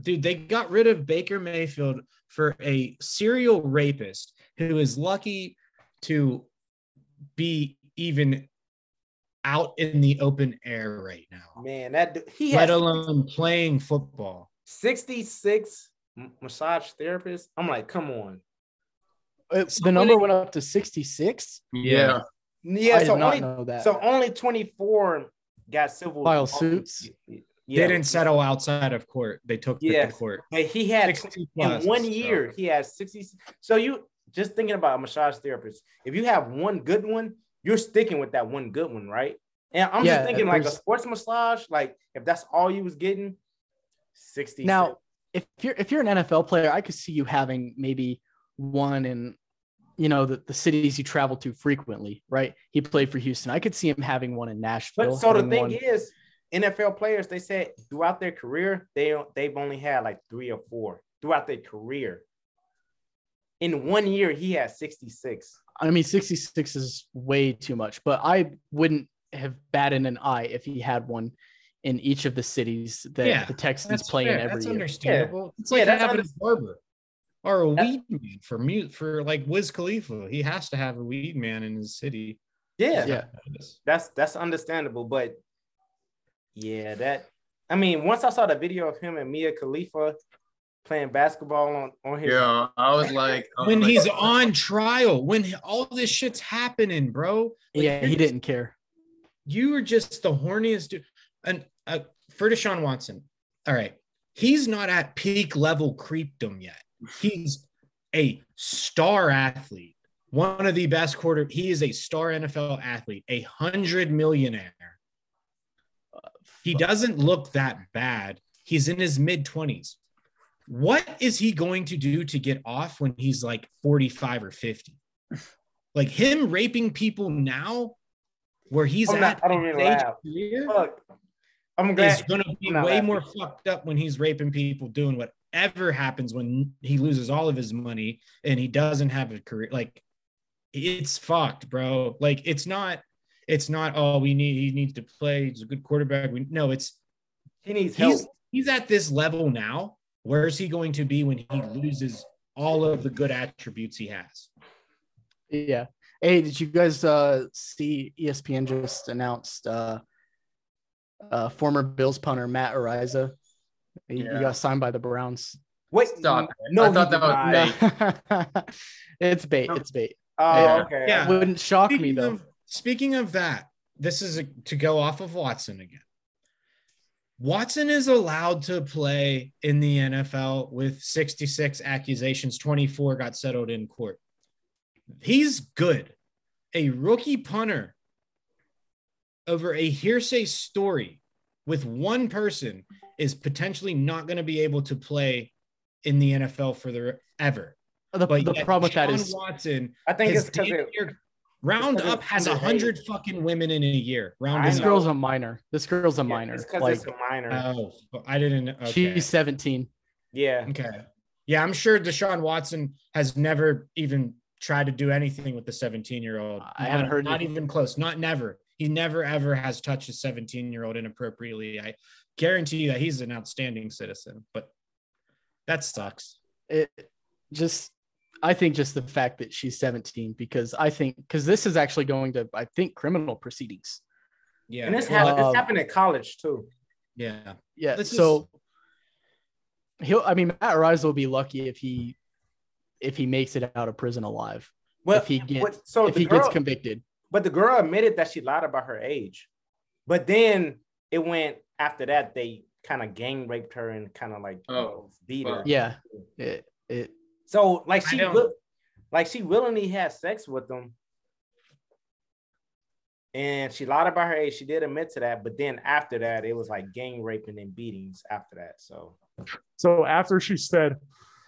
dude, they got rid of Baker Mayfield for a serial rapist who is lucky to be even out in the open air right now, Man, that he let had alone playing football. 66 massage therapists. I'm like, come on. Uh, The Somebody- number went up to 66. Yeah. Yeah, I did so not only know that. so only 24 got civil File lawsuits. suits? Yeah, They didn't settle outside of court. They took it Yes. to court. But he had 60 in plus, one so- year, he had 60. So you just thinking about a massage therapist, if you have one good one, you're sticking with that one good one, right? And I'm Yeah, just thinking like a sports massage, like if that's all you was getting, 60. Now, if you're if you're an NFL player, I could see you having maybe one in you know the, the cities you travel to frequently, right? He played for Houston. I could see him having one in Nashville. But so the thing one- is, NFL players, they said throughout their career, they they've only had like three or four throughout their career. In one year, he had 66. I mean, 66 is way too much, but I wouldn't have batted an eye if he had one in each of the cities that Yeah, the Texans That's play in fair. every That's year. understandable. It's Yeah, like that's having under- a barber or a That- weed man for mute for like Wiz Khalifa. He has to have a weed man in his city. Yeah, Yeah. that's that's understandable, but yeah, that I mean, once I saw the video of him and Mia Khalifa playing basketball on on his Yeah, I was like, I was When like, he's on trial, when all this shit's happening, bro. Like, yeah, he didn't care. You were just the horniest dude. And uh, for Deshaun Watson, all right, he's not at peak level creepdom yet. He's a star athlete, one of the best quarter. He is a star NFL athlete, a hundred millionaire. He doesn't look that bad. He's in his mid 20s. What is he going to do to get off when he's like 45 or 50? Like him raping people now, where he's I'm at not- I don't in his mean to age laugh. career. I'm is glad going to be way laughing. more fucked up when he's raping people, doing whatever happens when he loses all of his money and he doesn't have a career. Like it's fucked, bro. Like it's not. It's not. Oh, we need. He needs to play. He's a good quarterback. We no. It's he needs help. he's he's at this level now. Where is he going to be when he loses all of the good attributes he has? Yeah. Hey, did you guys uh, see ESPN just announced uh, uh, former Bills punter Matt Araiza? He, he got signed by the Browns. Wait, Stop it. no, I thought that was did bait. it's bait. It's bait. Oh, Yeah. okay. Yeah. Wouldn't shock me though. of, speaking of that, this is a, to go off of Watson again. Watson is allowed to play in the NFL with 66 accusations, 24 got settled in court. He's good. A rookie punter over a hearsay story with one person is potentially not going to be able to play in the NFL for the ever. The, But the problem with that Deshaun is Watson I think it's because it, near- round because up it's has a hundred fucking women in a year. Round this girl's a minor. This girl's a yeah, minor. It's because Like it's a minor. Oh, I didn't. Okay. she's 17. yeah. okay. Yeah, I'm sure Deshaun Watson has never even tried to do anything with the 17 year old. I haven't heard Not even close. Not never. He never ever has touched a 17 year old inappropriately. I guarantee you that he's an outstanding citizen. But that sucks. It just I think just the fact that she's 17 because I think because this is actually going to I think criminal proceedings. Yeah. And this happened. Um, this happened at college too. yeah. Yeah. Let's so he'll I mean Matt Araiza will be lucky if he if he makes it out of prison alive. Well, if he gets but- so if he girl, gets convicted. but the girl admitted that she lied about her age, but then it went after that. They kind of gang raped her and kind of like Oh, beat her. Yeah. It, it So like she don't- will, like she willingly had sex with them. And she lied about her age. She did admit to that, but then after that, it was like gang raping and beatings after that. So so after she said,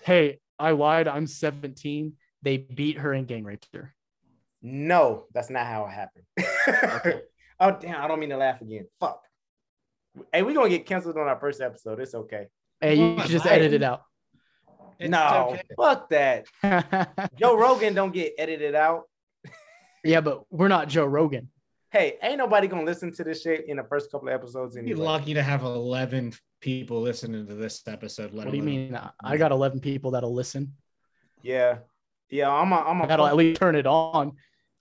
Hey, I lied, I'm 17, they beat her and gang raped her. no, that's not how it happened. oh damn, I don't mean to laugh again. Fuck. Hey, we're gonna get canceled on our first episode. It's okay. Hey, you can just Why? edit it out. It's no, okay. fuck that. Joe Rogan don't get edited out. yeah, but we're not Joe Rogan. Hey, ain't nobody gonna listen to this shit in the first couple of episodes You're lucky to have 11 people listening to this episode. What do you alone- mean? I got 11 people that'll listen. Yeah, yeah. I'm a, I'm I a, gotta at least turn it on.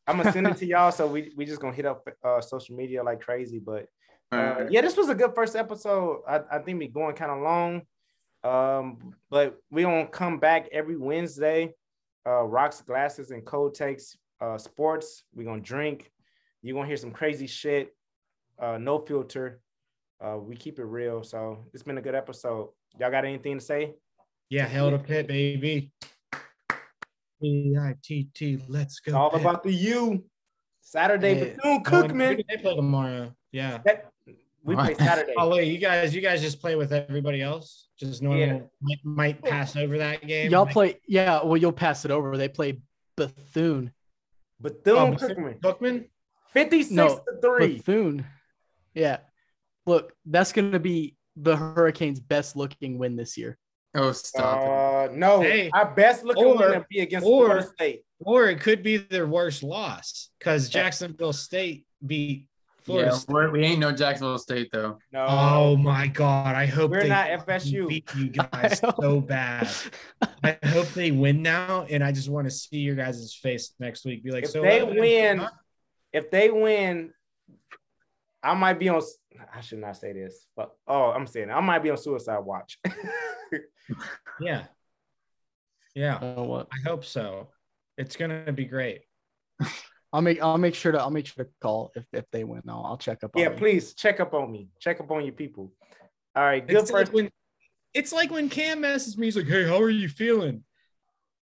I'm gonna send it to y'all. So we we just gonna hit up uh, social media like crazy. But uh, Alright. yeah, this was a good first episode. I, I think we going kind of long, um, but we gonna come back every Wednesday. Uh, rocks, glasses, and cold takes. Uh, sports. We gonna drink. You gonna hear some crazy shit. Uh, no filter. Uh, we keep it real. So it's been a good episode. Y'all got anything to say? Yeah, hell to Pitt, baby. P-I-T-T, let's go. It's all Pitt. about the U. Saturday, Hey. Bethune Cookman. They play tomorrow. Yeah. That- we play Saturday. Oh wait, you guys, you guys just play with everybody else. Just normal. Yeah. Might, might pass over that game. Y'all Might- play, yeah. Well, you'll pass it over. They play Bethune. Bethune Oh, Cookman. Cookman. 56 No, to 3. Bethune. Yeah. Look, that's going to be the Hurricanes' best looking win this year. Oh, stop. Uh, no, Hey, our best looking or- win would be against or- Florida State. Or it could be their worst loss because Jacksonville State beat Florida Yeah, State. we're, ain't no Jacksonville State though. No, Oh my god! I hope We're they not FSU. beat you guys so bad. I hope they win now, and I just want to see your guys' face next week. Be like, If so they what? win- if they win, I might be on. I should not say this, but oh, I'm saying I might be on suicide watch. Yeah. Yeah. Uh, what? I hope so. It's gonna be great. I'll make I'll make sure to I'll make sure to call if if they win. I'll, I'll check up. on yeah, you. please check up on me. Check up on your people. All right, good It's like when it's like when Cam messages me, he's like, Hey, how are you feeling?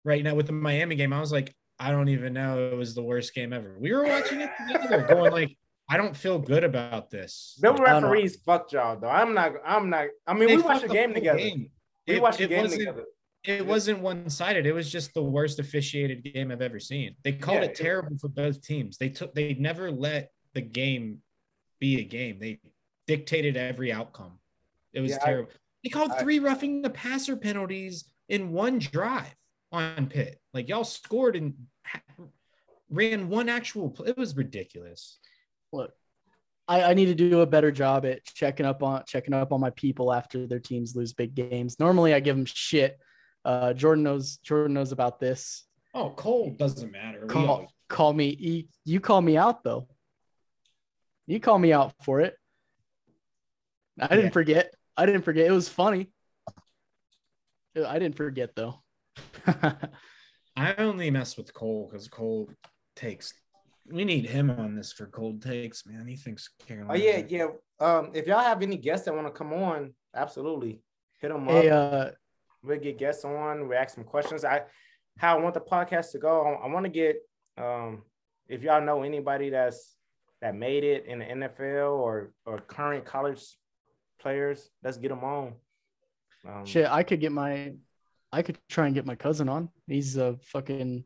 Right now with the Miami game, I was like, I don't even know. It was the worst game ever. We were watching it together, going like, I don't feel good about this. Them I referees fucked y'all though. I'm not. I'm not. I mean, They we watched the game together. game. We It- watched the game together. It wasn't one sided. It was just the worst officiated game I've ever seen. They called Yeah, it it- terrible for both teams. They took they never let the game be a game. They dictated every outcome. It was Yeah, I- terrible. they called I- three roughing the passer penalties in one drive on Pitt. Like y'all scored and ran one actual play. It was ridiculous. Look, I, I need to do a better job at checking up on checking up on my people after their teams lose big games. Normally, I give them shit. Uh, Jordan knows Jordan knows about this. Oh, Cole doesn't matter. Call always- call me. You, you call me out though. You call me out for it. I didn't Yeah. forget. I didn't forget. It was funny. I didn't forget though. I only mess with Cole because Cole takes. We need him on this for cold takes, man. He thinks Carolina. Oh yeah, yeah. Um, if y'all have any guests that want to come on, absolutely hit them hey, up. uh, we'll get guests on. We ask some questions. I how I want the podcast to go. I, I want to get um, if y'all know anybody that's that made it in the NFL or or current college players, let's get them on. Um, shit, I could get my, I could try and get my cousin on. He's a fucking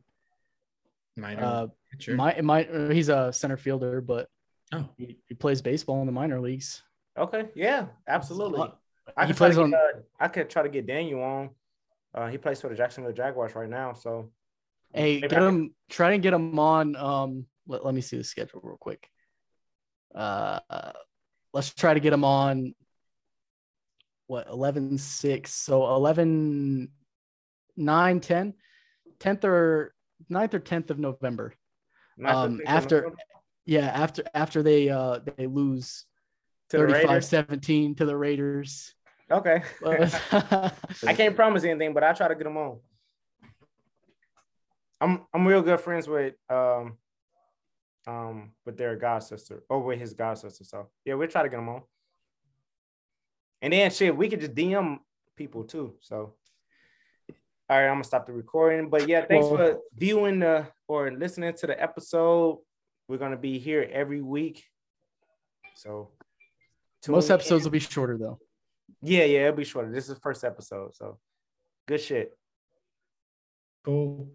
minor uh, pitcher. my my. uh, He's a center fielder, but oh, he, he plays baseball in the minor leagues. Okay, yeah, absolutely. I He could try plays to on. get, uh, I could try to get Daniel on. Uh, he plays for the Jacksonville Jaguars right now, so Hey, get I him. Try and get him on. Um, let, let me see the schedule real quick. Uh, let's try to get him on. What 11 6 so 11 9 10 10th or 9th or 10th of November. Um, after- them Yeah, after after they uh they lose to 35 17 to the Raiders. Okay, I can't promise anything, but I try to get them on. I'm I'm real good friends with um um with their god sister or with his god sister. So yeah, we'll try to get them on. And then shit, we could just DM people too. So all right, I'm gonna stop the recording. But yeah, thanks Well- for viewing the or listening to the episode. We're gonna be here every week. So most episodes in. will be shorter though. Yeah, yeah, it'll be shorter. This is the first episode, so good shit. cool.